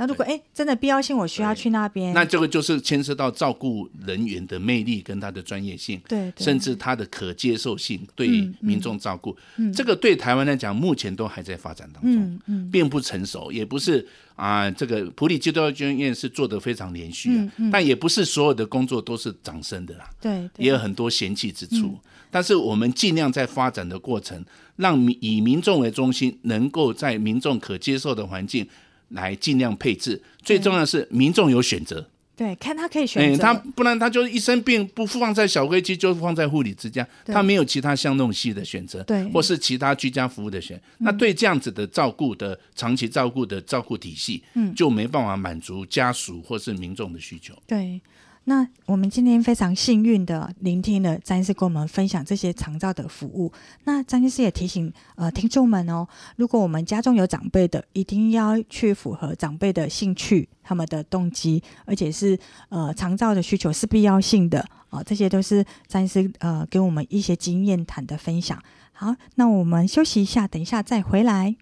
[SPEAKER 4] 那如果哎，真的必要性，我需要去那边。
[SPEAKER 3] 那这个就是牵涉到照顾人员的魅力跟他的专业性，
[SPEAKER 4] 对，
[SPEAKER 3] 甚至他的可接受性，对民众照顾，这个对台湾来讲，目前都还在发展当中，并不成熟，也不是啊，这个普里基督教医院是做的非常连续，但也不是所有的工作都是掌声的啦，
[SPEAKER 4] 对，
[SPEAKER 3] 也有很多嫌弃之处。但是我们尽量在发展的过程，让以民众为中心，能够在民众可接受的环境。来尽量配置，最重要的是民众有选择。
[SPEAKER 4] 对，看他可以选择。
[SPEAKER 3] 他不然他就一生病不放在小飞机，就放在护理之家，他没有其他相弄系的选择，
[SPEAKER 4] 对，
[SPEAKER 3] 或是其他居家服务的选。嗯、那对这样子的照顾的长期照顾的照顾体系，嗯，就没办法满足家属或是民众的需求。
[SPEAKER 4] 对。那我们今天非常幸运的聆听了詹医师跟我们分享这些长照的服务。那詹医师也提醒呃听众们哦，如果我们家中有长辈的，一定要去符合长辈的兴趣、他们的动机，而且是呃长照的需求是必要性的啊、呃。这些都是詹医师呃给我们一些经验谈的分享。好，那我们休息一下，等一下再回来。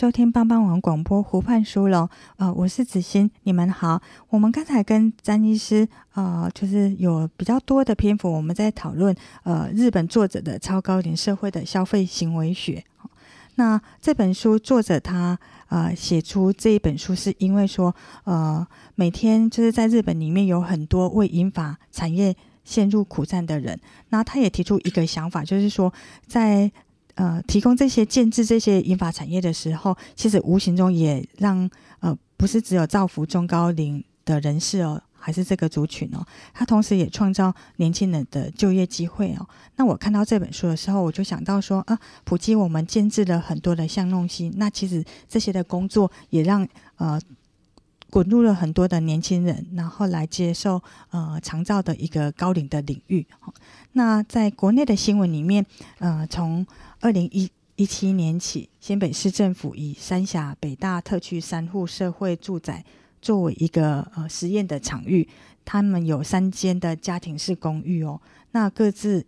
[SPEAKER 4] 收听帮帮网广播湖畔书楼，呃，我是子欣，你们好。我们刚才跟詹医师，呃，就是有比较多的篇幅，我们在讨论，呃，日本作者的超高龄社会的消费行为学。那这本书作者他，呃，写出这一本书是因为说，呃，每天就是在日本里面有很多为银发产业陷入苦战的人，那他也提出一个想法，就是说在呃，提供这些建制这些银发产业的时候，其实无形中也让呃，不是只有造福中高龄的人士哦，还是这个族群哦，他同时也创造年轻人的就业机会哦。那我看到这本书的时候，我就想到说啊，普及我们建制了很多的巷弄心，那其实这些的工作也让呃。滚入了很多的年轻人，然后来接受呃长照的一个高龄的领域。那在国内的新闻里面，呃，从二零一一七年起，新北市政府以三峡北大特区三户社会住宅作为一个呃实验的场域，他们有三间的家庭式公寓哦，那各自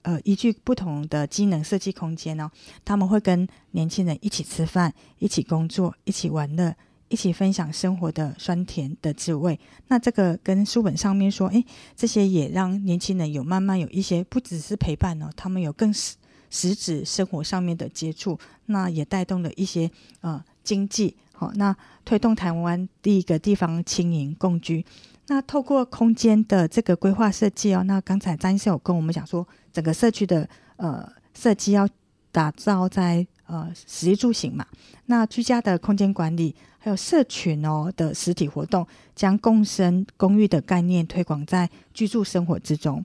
[SPEAKER 4] 呃依据不同的机能设计空间哦，他们会跟年轻人一起吃饭、一起工作、一起玩乐。一起分享生活的酸甜的滋味。那这个跟书本上面说，诶，这些也让年轻人有慢慢有一些不只是陪伴哦，他们有更实实质生活上面的接触。那也带动了一些呃经济，好、那推动台湾第一个地方轻盈共居。那透过空间的这个规划设计哦，那刚才张医生有跟我们讲说，整个社区的呃设计要打造在呃食衣住行嘛，那居家的空间管理。还有社群哦的实体活动，将共生公寓的概念推广在居住生活之中。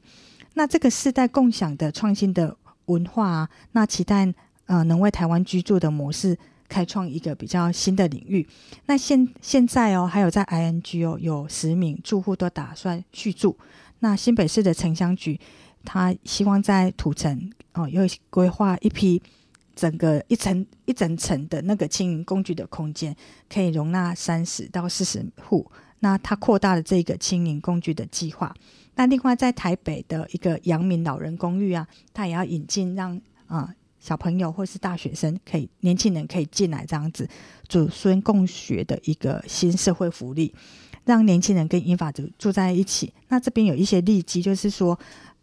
[SPEAKER 4] 那这个世代共享的创新的文化啊，那期待呃能为台湾居住的模式开创一个比较新的领域。那现现在哦，还有在 ING 哦，有十名住户都打算续住。那新北市的城乡局，他希望在土城哦，又规划一批。整个一层一整层的那个青银共居的空间，可以容纳三十到四十户。那他扩大了这个青银共居的计划。那另外在台北的一个阳明老人公寓啊，它也要引进让啊、小朋友或是大学生可以年轻人可以进来这样子祖孙共学的一个新社会福利，让年轻人跟英法族住在一起。那这边有一些利基，就是说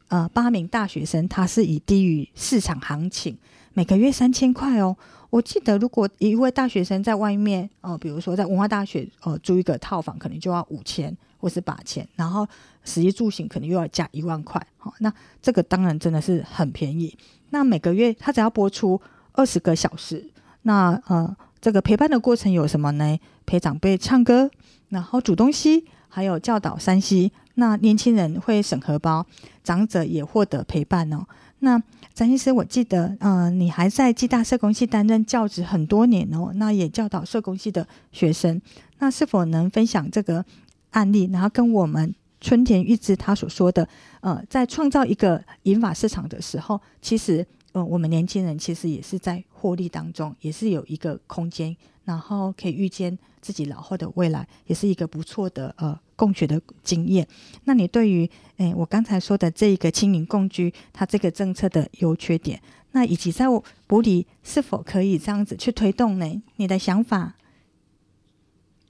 [SPEAKER 4] 呃八名大学生他是以低于市场行情。每个月三千块哦，我记得如果一位大学生在外面哦、比如说在文化大学哦、呃、租一个套房，可能就要五千或是八千，然后食衣住行可能又要加一万块，好、那这个当然真的是很便宜。那每个月他只要播出二十个小时，那呃这个陪伴的过程有什么呢？陪长辈唱歌，然后煮东西，还有教导 3C。那年轻人会审核包，长者也获得陪伴哦。那詹医师，我记得，呃，你还在暨大社工系担任教职很多年哦，那也教导社工系的学生，那是否能分享这个案例，然后跟我们春田裕之他所说的，呃，在创造一个银发市场的时候，其实，呃，我们年轻人其实也是在获利当中，也是有一个空间，然后可以预见自己老后的未来，也是一个不错的呃。共学的经验，那你对于诶我刚才说的这一个青银共居，它这个政策的优缺点，那以及在埔里是否可以这样子去推动呢？你的想法？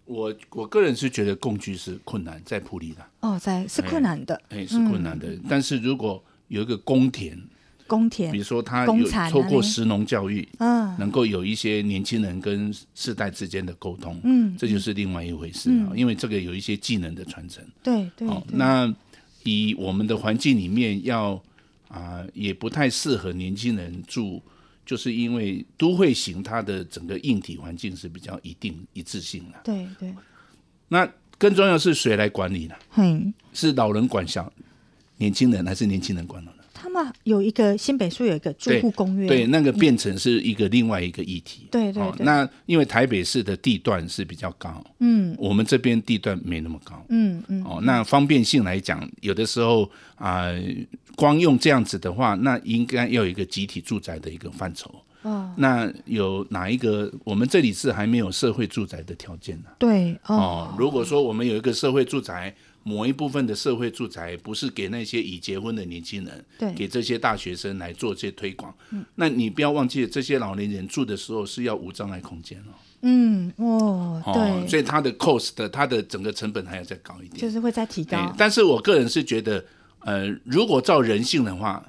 [SPEAKER 3] 我我个人是觉得共居是困难，在普里的
[SPEAKER 4] 哦，在是困难的，
[SPEAKER 3] 哎，是困难的。嗯、但是如果有一个公田。
[SPEAKER 4] 公田，
[SPEAKER 3] 比如说他有透过食农教育，
[SPEAKER 4] 嗯，
[SPEAKER 3] 能够有一些年轻人跟世代之间的沟通，
[SPEAKER 4] 嗯，
[SPEAKER 3] 这就是另外一回事啊，因为这个有一些技能的传承，
[SPEAKER 4] 对对。
[SPEAKER 3] 哦，那以我们的环境里面要啊，也不太适合年轻人住，就是因为都会型它的整个硬体环境是比较一定一致性的，
[SPEAKER 4] 对对。
[SPEAKER 3] 那更重要是谁来管理呢？
[SPEAKER 4] 嗯，
[SPEAKER 3] 是老人管小年轻人，还是年轻人管老人？
[SPEAKER 4] 他们有一个新北市有一个住户公约，
[SPEAKER 3] 对，那个变成是一个另外一个议题。
[SPEAKER 4] 对对对。
[SPEAKER 3] 那因为台北市的地段是比较高，
[SPEAKER 4] 嗯，
[SPEAKER 3] 我们这边地段没那么高，
[SPEAKER 4] 嗯嗯。
[SPEAKER 3] 哦，那方便性来讲，有的时候啊，光用这样子的话，那应该要有一个集体住宅的一个范畴。
[SPEAKER 4] 哦。
[SPEAKER 3] 那有哪一个？我们这里是还没有社会住宅的条件呢？
[SPEAKER 4] 对。
[SPEAKER 3] 哦。如果说我们有一个社会住宅。某一部分的社会住宅不是给那些已结婚的年轻人，
[SPEAKER 4] 对，
[SPEAKER 3] 给这些大学生来做这些推广。嗯，那你不要忘记，这些老年人住的时候是要无障碍空间哦。
[SPEAKER 4] 嗯，哦，对，
[SPEAKER 3] 哦、所以它的 cost，它的整个成本还要再高一点，
[SPEAKER 4] 就是会再提高。
[SPEAKER 3] 但是我个人是觉得，呃，如果照人性的话，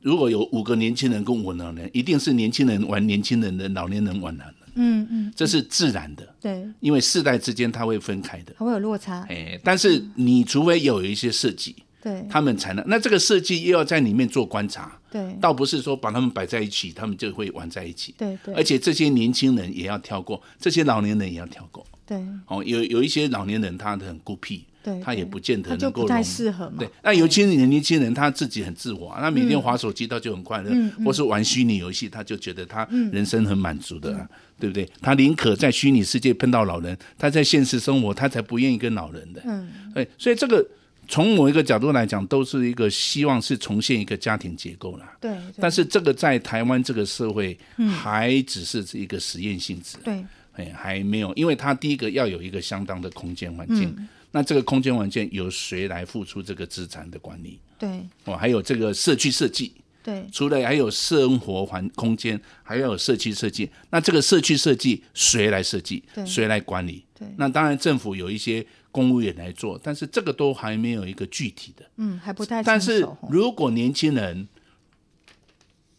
[SPEAKER 3] 如果有五个年轻人跟五个老年人，一定是年轻人玩年轻人的，老年人玩老年人。
[SPEAKER 4] 嗯嗯，
[SPEAKER 3] 这是自然的。
[SPEAKER 4] 对，
[SPEAKER 3] 因为世代之间它会分开的，
[SPEAKER 4] 它会有落差。
[SPEAKER 3] 哎，但是你除非有一些设计，
[SPEAKER 4] 对，
[SPEAKER 3] 他们才能。那这个设计又要在里面做观察。
[SPEAKER 4] 对，
[SPEAKER 3] 倒不是说把他们摆在一起，他们就会玩在一起。
[SPEAKER 4] 对对。
[SPEAKER 3] 而且这些年轻人也要跳过，这些老年人也要跳过。
[SPEAKER 4] 对。
[SPEAKER 3] 哦，有有一些老年人他很孤僻。对，他也不见得能
[SPEAKER 4] 够，太适合嘛。
[SPEAKER 3] 对，那尤其是年轻人，他自己很自我，那每天划手机他就很快乐，嗯、或是玩虚拟游戏，他就觉得他人生很满足的、对不对？他宁可在虚拟世界碰到老人，他在现实生活他才不愿意跟老人的。嗯，对，所以这个从某一个角度来讲，都是一个希望是重现一个家庭结构啦。
[SPEAKER 4] 对，
[SPEAKER 3] 但是这个在台湾这个社会还只是一个实验性质。
[SPEAKER 4] 对，
[SPEAKER 3] 哎，还没有，因为他第一个要有一个相当的空间环境。
[SPEAKER 4] 嗯
[SPEAKER 3] 那这个空间文件由谁来付出这个资产的管理？
[SPEAKER 4] 对，
[SPEAKER 3] 哦，还有这个社区设计，
[SPEAKER 4] 对，
[SPEAKER 3] 除了还有生活环空间，还要有社区设计。那这个社区设计谁来设计？
[SPEAKER 4] 对，
[SPEAKER 3] 谁来管理？
[SPEAKER 4] 对，
[SPEAKER 3] 那当然政府有一些公务员来做，但是这个都还没有一个具体的，
[SPEAKER 4] 嗯，还不太。
[SPEAKER 3] 但是如果年轻人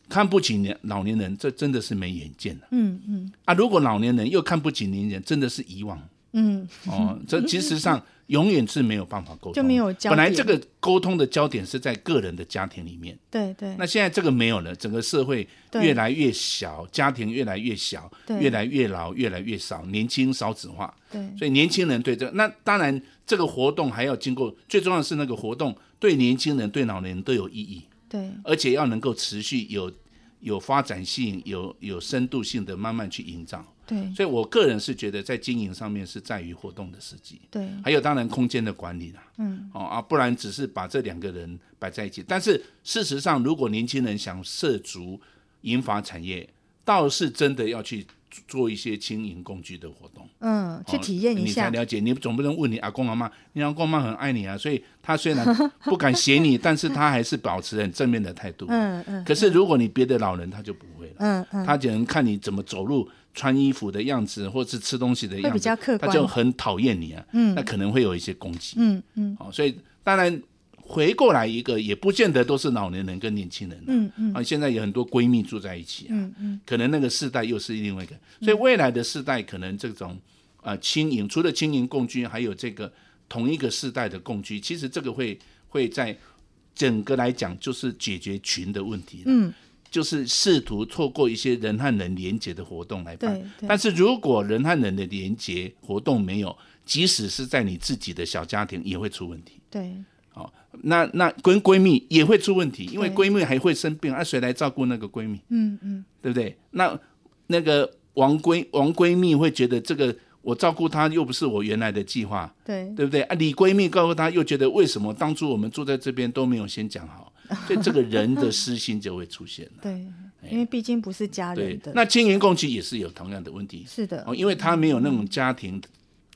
[SPEAKER 3] 看不起年老年人，这真的是没远见了。
[SPEAKER 4] 嗯嗯。
[SPEAKER 3] 啊，如果老年人又看不起年轻人，真的是遗忘。
[SPEAKER 4] 嗯。
[SPEAKER 3] 哦，这其实上。永远是没有办法沟通，
[SPEAKER 4] 就没有交。
[SPEAKER 3] 本来这个沟通的焦点是在个人的家庭里面，
[SPEAKER 4] 对对。
[SPEAKER 3] 那现在这个没有了，整个社会越来越小，家庭越来越小，越来越老，越来越少，年轻少子化。
[SPEAKER 4] 对。
[SPEAKER 3] 所以年轻人对这个，那当然这个活动还要经过，最重要的是那个活动对年轻人、对老年人都有意义。
[SPEAKER 4] 对。
[SPEAKER 3] 而且要能够持续有有发展性、有有深度性的慢慢去营造。
[SPEAKER 4] 对，
[SPEAKER 3] 所以我个人是觉得在经营上面是在于活动的设计，
[SPEAKER 4] 对，
[SPEAKER 3] 还有当然空间的管理啦，
[SPEAKER 4] 嗯，
[SPEAKER 3] 哦啊，不然只是把这两个人摆在一起。但是事实上，如果年轻人想涉足银发产业，倒是真的要去做一些轻盈工具的活动，
[SPEAKER 4] 嗯，去体验一下，
[SPEAKER 3] 哦、你才了解。你总不能问你阿公阿妈，你阿公阿妈很爱你啊，所以他虽然不敢写你，但是他还是保持很正面的态度，
[SPEAKER 4] 嗯嗯。
[SPEAKER 3] 可是如果你别的老人，他就不会了，
[SPEAKER 4] 嗯嗯，
[SPEAKER 3] 他只能看你怎么走路。穿衣服的样子，或是吃东西的样子，
[SPEAKER 4] 比较客观，
[SPEAKER 3] 他就很讨厌你啊。
[SPEAKER 4] 嗯，
[SPEAKER 3] 那可能会有一些攻击。
[SPEAKER 4] 嗯嗯。
[SPEAKER 3] 哦，所以当然回过来一个，也不见得都是老年人跟年轻人。
[SPEAKER 4] 嗯嗯。
[SPEAKER 3] 啊，现在有很多闺蜜住在一起啊。
[SPEAKER 4] 嗯嗯。
[SPEAKER 3] 可能那个世代又是另外一个，所以未来的世代可能这种啊轻盈，除了轻盈共居，还有这个同一个世代的共居，其实这个会会在整个来讲就是解决群的问题。
[SPEAKER 4] 嗯。
[SPEAKER 3] 就是试图透过一些人和人连接的活动来办，但是如果人和人的连接活动没有，即使是在你自己的小家庭也会出问题。
[SPEAKER 4] 对，
[SPEAKER 3] 哦，那那跟闺蜜也会出问题，因为闺蜜还会生病，啊，谁来照顾那个闺蜜？
[SPEAKER 4] 嗯嗯，
[SPEAKER 3] 对不对？那那个王闺王闺蜜会觉得这个我照顾她又不是我原来的计划，
[SPEAKER 4] 对
[SPEAKER 3] 对不对？啊，李闺蜜告诉她又觉得为什么当初我们住在这边都没有先讲好？[LAUGHS] 所以这个人的私心就会出现了。
[SPEAKER 4] 对，因为毕竟不是家人的。
[SPEAKER 3] 那经营共居也是有同样的问题。
[SPEAKER 4] 是的，
[SPEAKER 3] 哦，因为他没有那种家庭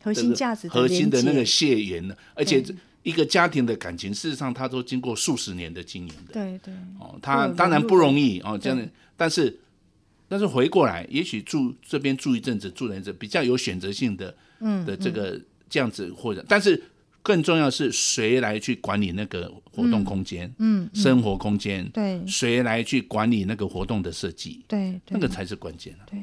[SPEAKER 4] 核心价值、
[SPEAKER 3] 核心的那个血缘呢，而且一个家庭的感情，事实上他都经过数十年的经营的。
[SPEAKER 4] 对对。
[SPEAKER 3] 哦，他当然不容易哦，这样。但是，但是回过来，也许住这边住一阵子，住一阵子比较有选择性的，嗯，的这个这样子或者，但是。更重要是谁来去管理那个活动空间，
[SPEAKER 4] 嗯，嗯，
[SPEAKER 3] 生活空间，
[SPEAKER 4] 对，
[SPEAKER 3] 谁来去管理那个活动的设计，
[SPEAKER 4] 对，
[SPEAKER 3] 那个才是关键啊。
[SPEAKER 4] 对，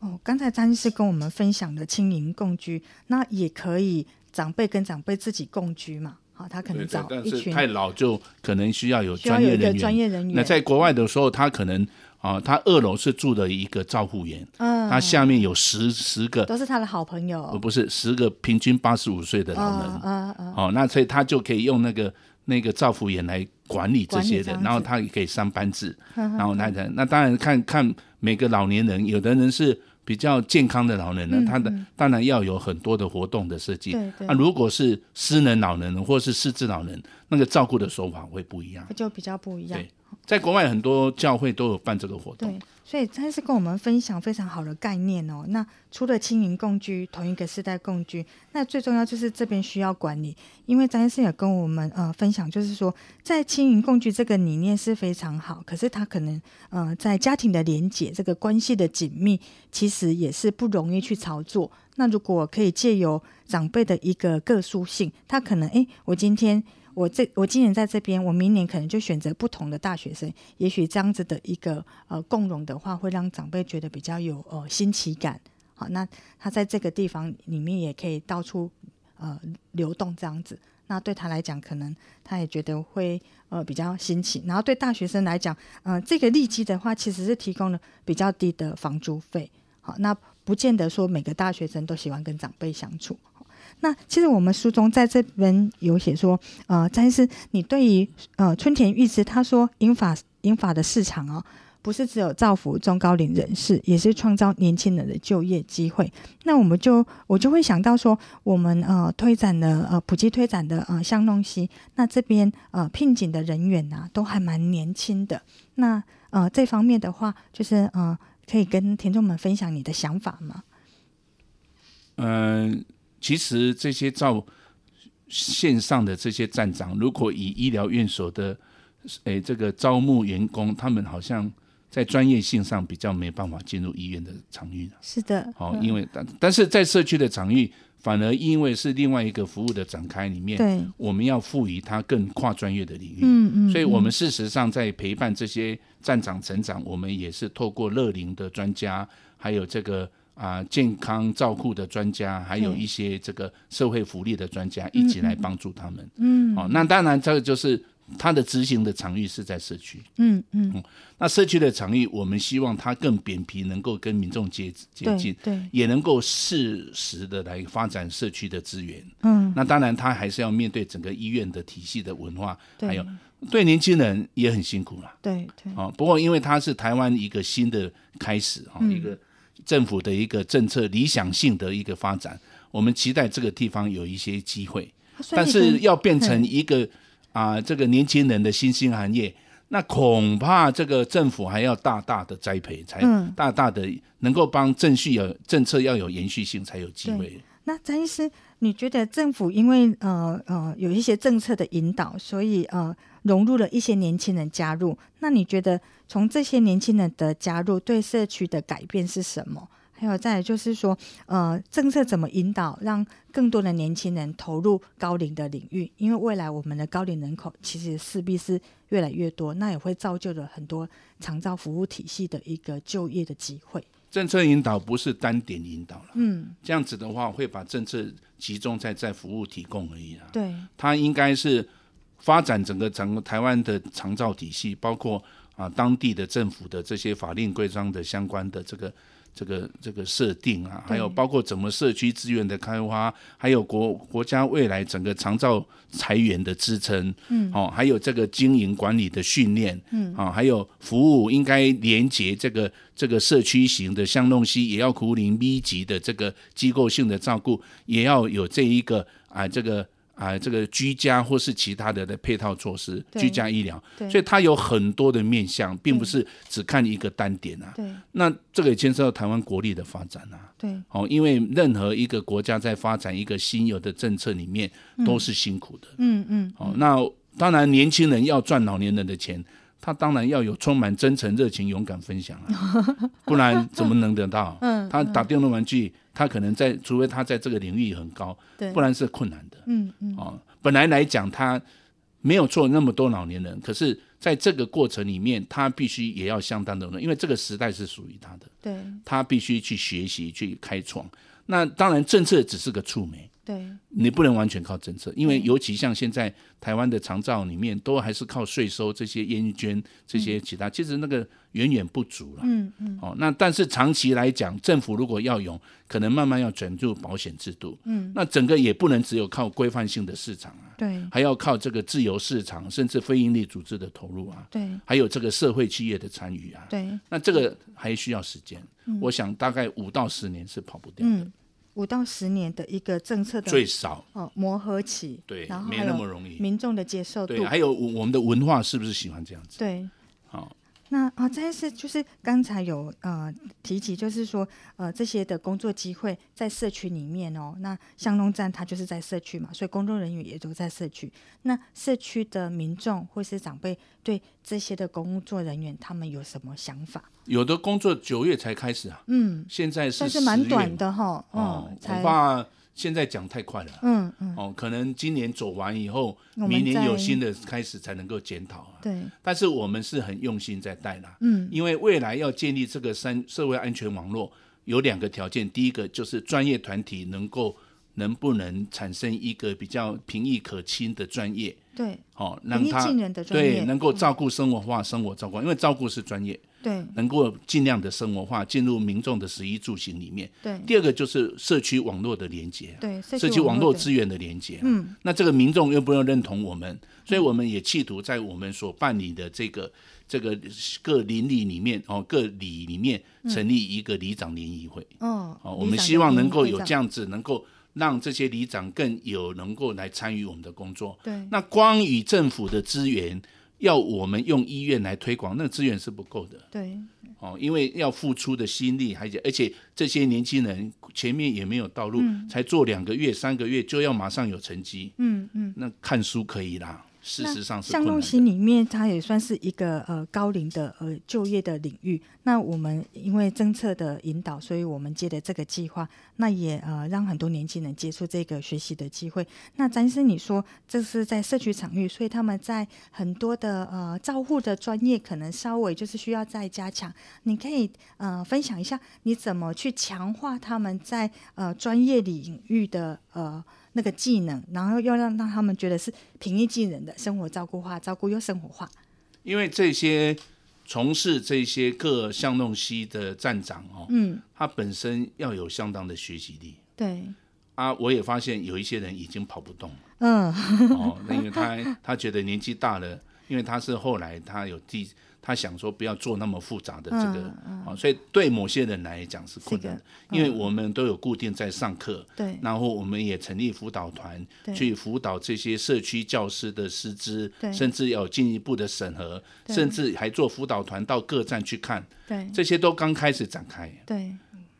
[SPEAKER 4] 哦，刚才张医师跟我们分享的轻盈共居，那也可以长辈跟长辈自己共居嘛？好，他可能找一群，
[SPEAKER 3] 太老就可能需要有专业人员，
[SPEAKER 4] 专业人员。
[SPEAKER 3] 那在国外的时候，他可能。啊，他二楼是住的一个照护员，嗯，他下面有十十个，
[SPEAKER 4] 都是他的好朋友，
[SPEAKER 3] 不是十个平均八十五岁的老人，
[SPEAKER 4] 嗯嗯，
[SPEAKER 3] 哦，那所以他就可以用那个那个照护员来管理这些人，然后他也可以上班制，然后那那当然看看每个老年人，有的人是比较健康的老人呢，他的当然要有很多的活动的设计，那如果是失能老人或是失智老人，那个照顾的手法会不一样，
[SPEAKER 4] 就比较不一样。
[SPEAKER 3] 对在国外很多教会都有办这个活动，
[SPEAKER 4] 所以詹先生跟我们分享非常好的概念哦。那除了青银共居，同一个世代共居，那最重要就是这边需要管理。因为詹先生也跟我们呃分享，就是说在青银共居这个理念是非常好，可是他可能呃在家庭的连结这个关系的紧密，其实也是不容易去操作。那如果可以借由长辈的一个个殊性，他可能哎，我今天。我这我今年在这边，我明年可能就选择不同的大学生，也许这样子的一个呃共融的话，会让长辈觉得比较有呃新奇感。好，那他在这个地方里面也可以到处呃流动这样子，那对他来讲，可能他也觉得会呃比较新奇。然后对大学生来讲，嗯、这个利基的话，其实是提供了比较低的房租费。好，那不见得说每个大学生都喜欢跟长辈相处。那其实我们书中在这边有写说，呃，詹医师，你对于呃春田裕之他说银法银法的市场哦，不是只有造福中高龄人士，也是创造年轻人的就业机会。那我们就我就会想到说，我们呃推展的呃普及推展的呃巷弄西那这边呃聘请的人员呐、啊，都还蛮年轻的。那呃这方面的话，就是呃可以跟听众们分享你的想法吗？
[SPEAKER 3] 嗯。其实这些照线上的这些站长，如果以医疗院所的诶这个招募员工，他们好像在专业性上比较没办法进入医院的场域。
[SPEAKER 4] 是的，
[SPEAKER 3] 好，因为但但是在社区的场域，反而因为是另外一个服务的展开里面，
[SPEAKER 4] 对，
[SPEAKER 3] 我们要赋予它更跨专业的领域。
[SPEAKER 4] 嗯嗯，
[SPEAKER 3] 所以我们事实上在陪伴这些站长成长，我们也是透过乐龄的专家，还有这个。啊，健康照护的专家，还有一些这个社会福利的专家，一起来帮助他们。
[SPEAKER 4] 嗯，
[SPEAKER 3] 哦，那当然，这个就是他的执行的场域是在社区。
[SPEAKER 4] 嗯嗯，嗯，
[SPEAKER 3] 那社区的场域，我们希望它更扁平，能够跟民众接接近，
[SPEAKER 4] 对，
[SPEAKER 3] 也能够适时的来发展社区的资源。
[SPEAKER 4] 嗯，
[SPEAKER 3] 那当然，他还是要面对整个医院的体系的文化，还有对年轻人也很辛苦了。
[SPEAKER 4] 对对。
[SPEAKER 3] 哦，不过因为它是台湾一个新的开始，哈，一个。政府的一个政策理想性的一个发展，我们期待这个地方有一些机会，但是要变成一个啊、呃、这个年轻人的新兴行业，那恐怕这个政府还要大大的栽培，才大大的能够帮政序有政策要有延续性，才有机会。
[SPEAKER 4] 那詹医师，你觉得政府因为呃呃有一些政策的引导，所以呃融入了一些年轻人加入，那你觉得？从这些年轻人的加入，对社区的改变是什么？还有再来就是说，呃，政策怎么引导，让更多的年轻人投入高龄的领域？因为未来我们的高龄人口其实势必是越来越多，那也会造就了很多长照服务体系的一个就业的机会。
[SPEAKER 3] 政策引导不是单点引导了，
[SPEAKER 4] 嗯，
[SPEAKER 3] 这样子的话会把政策集中在在服务提供而已啊。
[SPEAKER 4] 对，
[SPEAKER 3] 它应该是发展整个整个台湾的长照体系，包括。啊，当地的政府的这些法令规章的相关的这个、这个、这个设定啊，还有包括怎么社区资源的开发，还有国国家未来整个长照财源的支撑，嗯，哦，还有这个经营管理的训练，嗯，啊，还有服务应该连接这个这个社区型的巷弄西也要苦林密集的这个机构性的照顾，也要有这一个啊这个。啊，这个居家或是其他的的配套措施，居家医疗，所以它有很多的面向，并不是只看一个单点啊。
[SPEAKER 4] 对，
[SPEAKER 3] 那这个也牵涉到台湾国力的发展啊。
[SPEAKER 4] 对，
[SPEAKER 3] 哦，因为任何一个国家在发展一个新有的政策里面，都是辛苦的。
[SPEAKER 4] 嗯嗯。
[SPEAKER 3] 哦，那当然，年轻人要赚老年人的钱，他当然要有充满真诚、热情、勇敢分享啊，[LAUGHS] 不然怎么能得到？嗯，他打电动玩具。他可能在，除非他在这个领域很高，对，不然是困难的。
[SPEAKER 4] 嗯嗯。
[SPEAKER 3] 哦，本来来讲他没有做那么多老年人，可是在这个过程里面，他必须也要相当的，因为这个时代是属于他的。
[SPEAKER 4] 对。
[SPEAKER 3] 他必须去学习，去开创。那当然，政策只是个触媒。
[SPEAKER 4] 对，
[SPEAKER 3] 你不能完全靠政策，因为尤其像现在台湾的长照里面，都还是靠税收这些烟捐这些其他，嗯、其实那个远远不足了。
[SPEAKER 4] 嗯嗯。
[SPEAKER 3] 哦，那但是长期来讲，政府如果要用，可能慢慢要转入保险制度。
[SPEAKER 4] 嗯。
[SPEAKER 3] 那整个也不能只有靠规范性的市场啊。
[SPEAKER 4] 对。
[SPEAKER 3] 还要靠这个自由市场，甚至非营利组织的投入啊。
[SPEAKER 4] 对。
[SPEAKER 3] 还有这个社会企业的参与啊。
[SPEAKER 4] 对。
[SPEAKER 3] 那这个还需要时间，嗯、我想大概五到十年是跑不掉的。
[SPEAKER 4] 嗯五到十年的一个政策的
[SPEAKER 3] 最少。
[SPEAKER 4] 哦磨合期，
[SPEAKER 3] 对，
[SPEAKER 4] 然后
[SPEAKER 3] 没那么容易，
[SPEAKER 4] 民众的接受度，
[SPEAKER 3] 对，还有我们的文化是不是喜欢这样子？
[SPEAKER 4] 对，
[SPEAKER 3] 好，
[SPEAKER 4] 那啊，詹医师就是刚才有呃提及，就是说呃这些的工作机会在社区里面哦。那巷弄站它就是在社区嘛，所以工作人员也都在社区。那社区的民众或是长辈对这些的工作人员，他们有什么想法？
[SPEAKER 3] 有的工作九月才开始啊，嗯，现在是
[SPEAKER 4] 但是蛮短的哈，
[SPEAKER 3] 哦，恐怕现在讲太快了，嗯嗯，哦，可能今年走完以后，明年有新的开始才能够检讨啊，对，但是我们是很用心在带啦，嗯，因为未来要建立这个三社会安全网络，有两个条件，第一个就是专业团体能够能不能产生一个比较平易可亲的专业，
[SPEAKER 4] 对，
[SPEAKER 3] 哦，让他对能够照顾生活化，生活照顾，因为照顾是专业。
[SPEAKER 4] 对，
[SPEAKER 3] 能够尽量的生活化进入民众的食衣住行里面。
[SPEAKER 4] 对，
[SPEAKER 3] 第二个就是社区网络的连接。
[SPEAKER 4] 对，
[SPEAKER 3] 社区网络资源的连接。嗯，那这个民众又不用认同我们，所以我们也企图在我们所办理的这个这个各邻里里面哦，各里里面成立一个里长联谊会。哦，哦，我们希望能够有这样子，能够让这些里长更有能够来参与我们的工作。
[SPEAKER 4] 对，
[SPEAKER 3] 那光与政府的资源。要我们用医院来推广，那个资源是不够的。
[SPEAKER 4] 对，
[SPEAKER 3] 哦，因为要付出的心力，而且而且这些年轻人前面也没有道路，嗯、才做两个月、三个月就要马上有成绩。嗯嗯，那看书可以啦。事实上是，
[SPEAKER 4] 巷弄型里面，它也算是一个呃高龄的呃就业的领域。那我们因为政策的引导，所以我们接的这个计划，那也呃让很多年轻人接触这个学习的机会。那詹医生你说这是在社区场域，所以他们在很多的呃照护的专业可能稍微就是需要再加强。你可以呃分享一下你怎么去强化他们在呃专业领域的呃。那个技能，然后要让让他们觉得是平易近人的生活照顾化，照顾又生活化。
[SPEAKER 3] 因为这些从事这些各巷弄西的站长哦，嗯，他本身要有相当的学习力。
[SPEAKER 4] 对
[SPEAKER 3] 啊，我也发现有一些人已经跑不动了。
[SPEAKER 4] 嗯，
[SPEAKER 3] 哦，那因为他他觉得年纪大了，因为他是后来他有第。他想说不要做那么复杂的这个啊、所以对某些人来讲是困难因为我们都有固定在上课，对，然后我们也成立辅导团，去辅导这些社区教师的师资，甚至要进一步的审核，甚至还做辅导团到各站去看，对，这些都刚开始展开，
[SPEAKER 4] 对，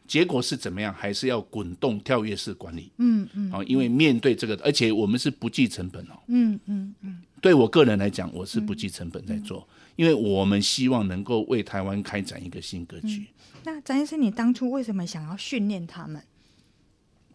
[SPEAKER 3] 结果是怎么样？还是要滚动跳跃式管理，嗯嗯，啊，因为面对这个，而且我们是不计成本哦，嗯嗯嗯，对我个人来讲，我是不计成本在做。因为我们希望能够为台湾开展一个新格局。
[SPEAKER 4] 嗯、那张医生，你当初为什么想要训练他们？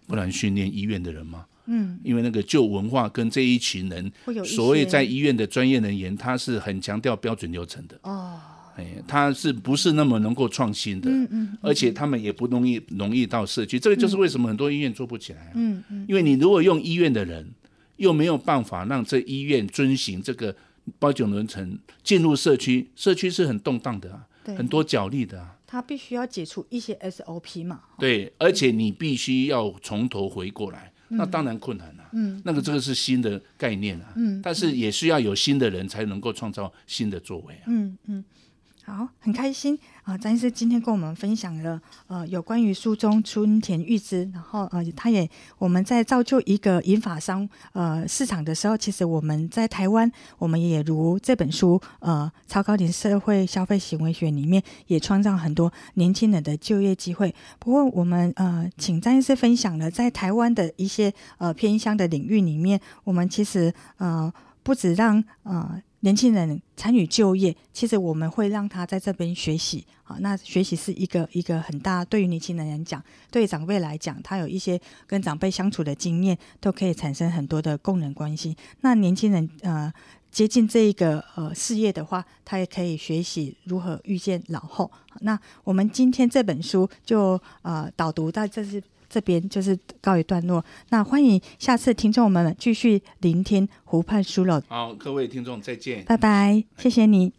[SPEAKER 3] 不然训练医院的人吗？嗯，因为那个旧文化跟这一群人，所谓在医院的专业人员，他是很强调标准流程的。哦，哎，他是不是那么能够创新的？嗯嗯，而且他们也不容易容易到社区，这个就是为什么很多医院做不起来啊。嗯嗯，因为你如果用医院的人，又没有办法让这医院遵循这个。包九轮城进入社区，社区是很动荡的啊，很多角力的啊。
[SPEAKER 4] 他必须要解除一些 SOP 嘛。
[SPEAKER 3] 对，而且你必须要从头回过来，嗯，那当然困难了，啊。嗯，那个这个是新的概念啊。嗯，但是也需要有新的人才能够创造新的作为啊。
[SPEAKER 4] 嗯嗯。好，很开心啊！詹医师今天跟我们分享了呃有关于书中春田裕之，然后呃他也我们在造就一个银发商呃市场的时候，其实我们在台湾，我们也如这本书呃超高龄社会消费行为学里面也创造很多年轻人的就业机会。不过我们呃请詹医师分享了在台湾的一些呃偏乡的领域里面，我们其实呃不止让呃。年轻人参与就业，其实我们会让他在这边学习啊。那学习是一个一个很大，对于年轻人来讲，对长辈来讲，他有一些跟长辈相处的经验，都可以产生很多的共人关系。那年轻人呃接近这一个呃事业的话，他也可以学习如何遇见老后。那我们今天这本书就呃导读到这是。这边就是告一段落，那欢迎下次听众们继续聆听湖畔书楼。
[SPEAKER 3] 好，各位听众再见，
[SPEAKER 4] 拜拜，谢谢你。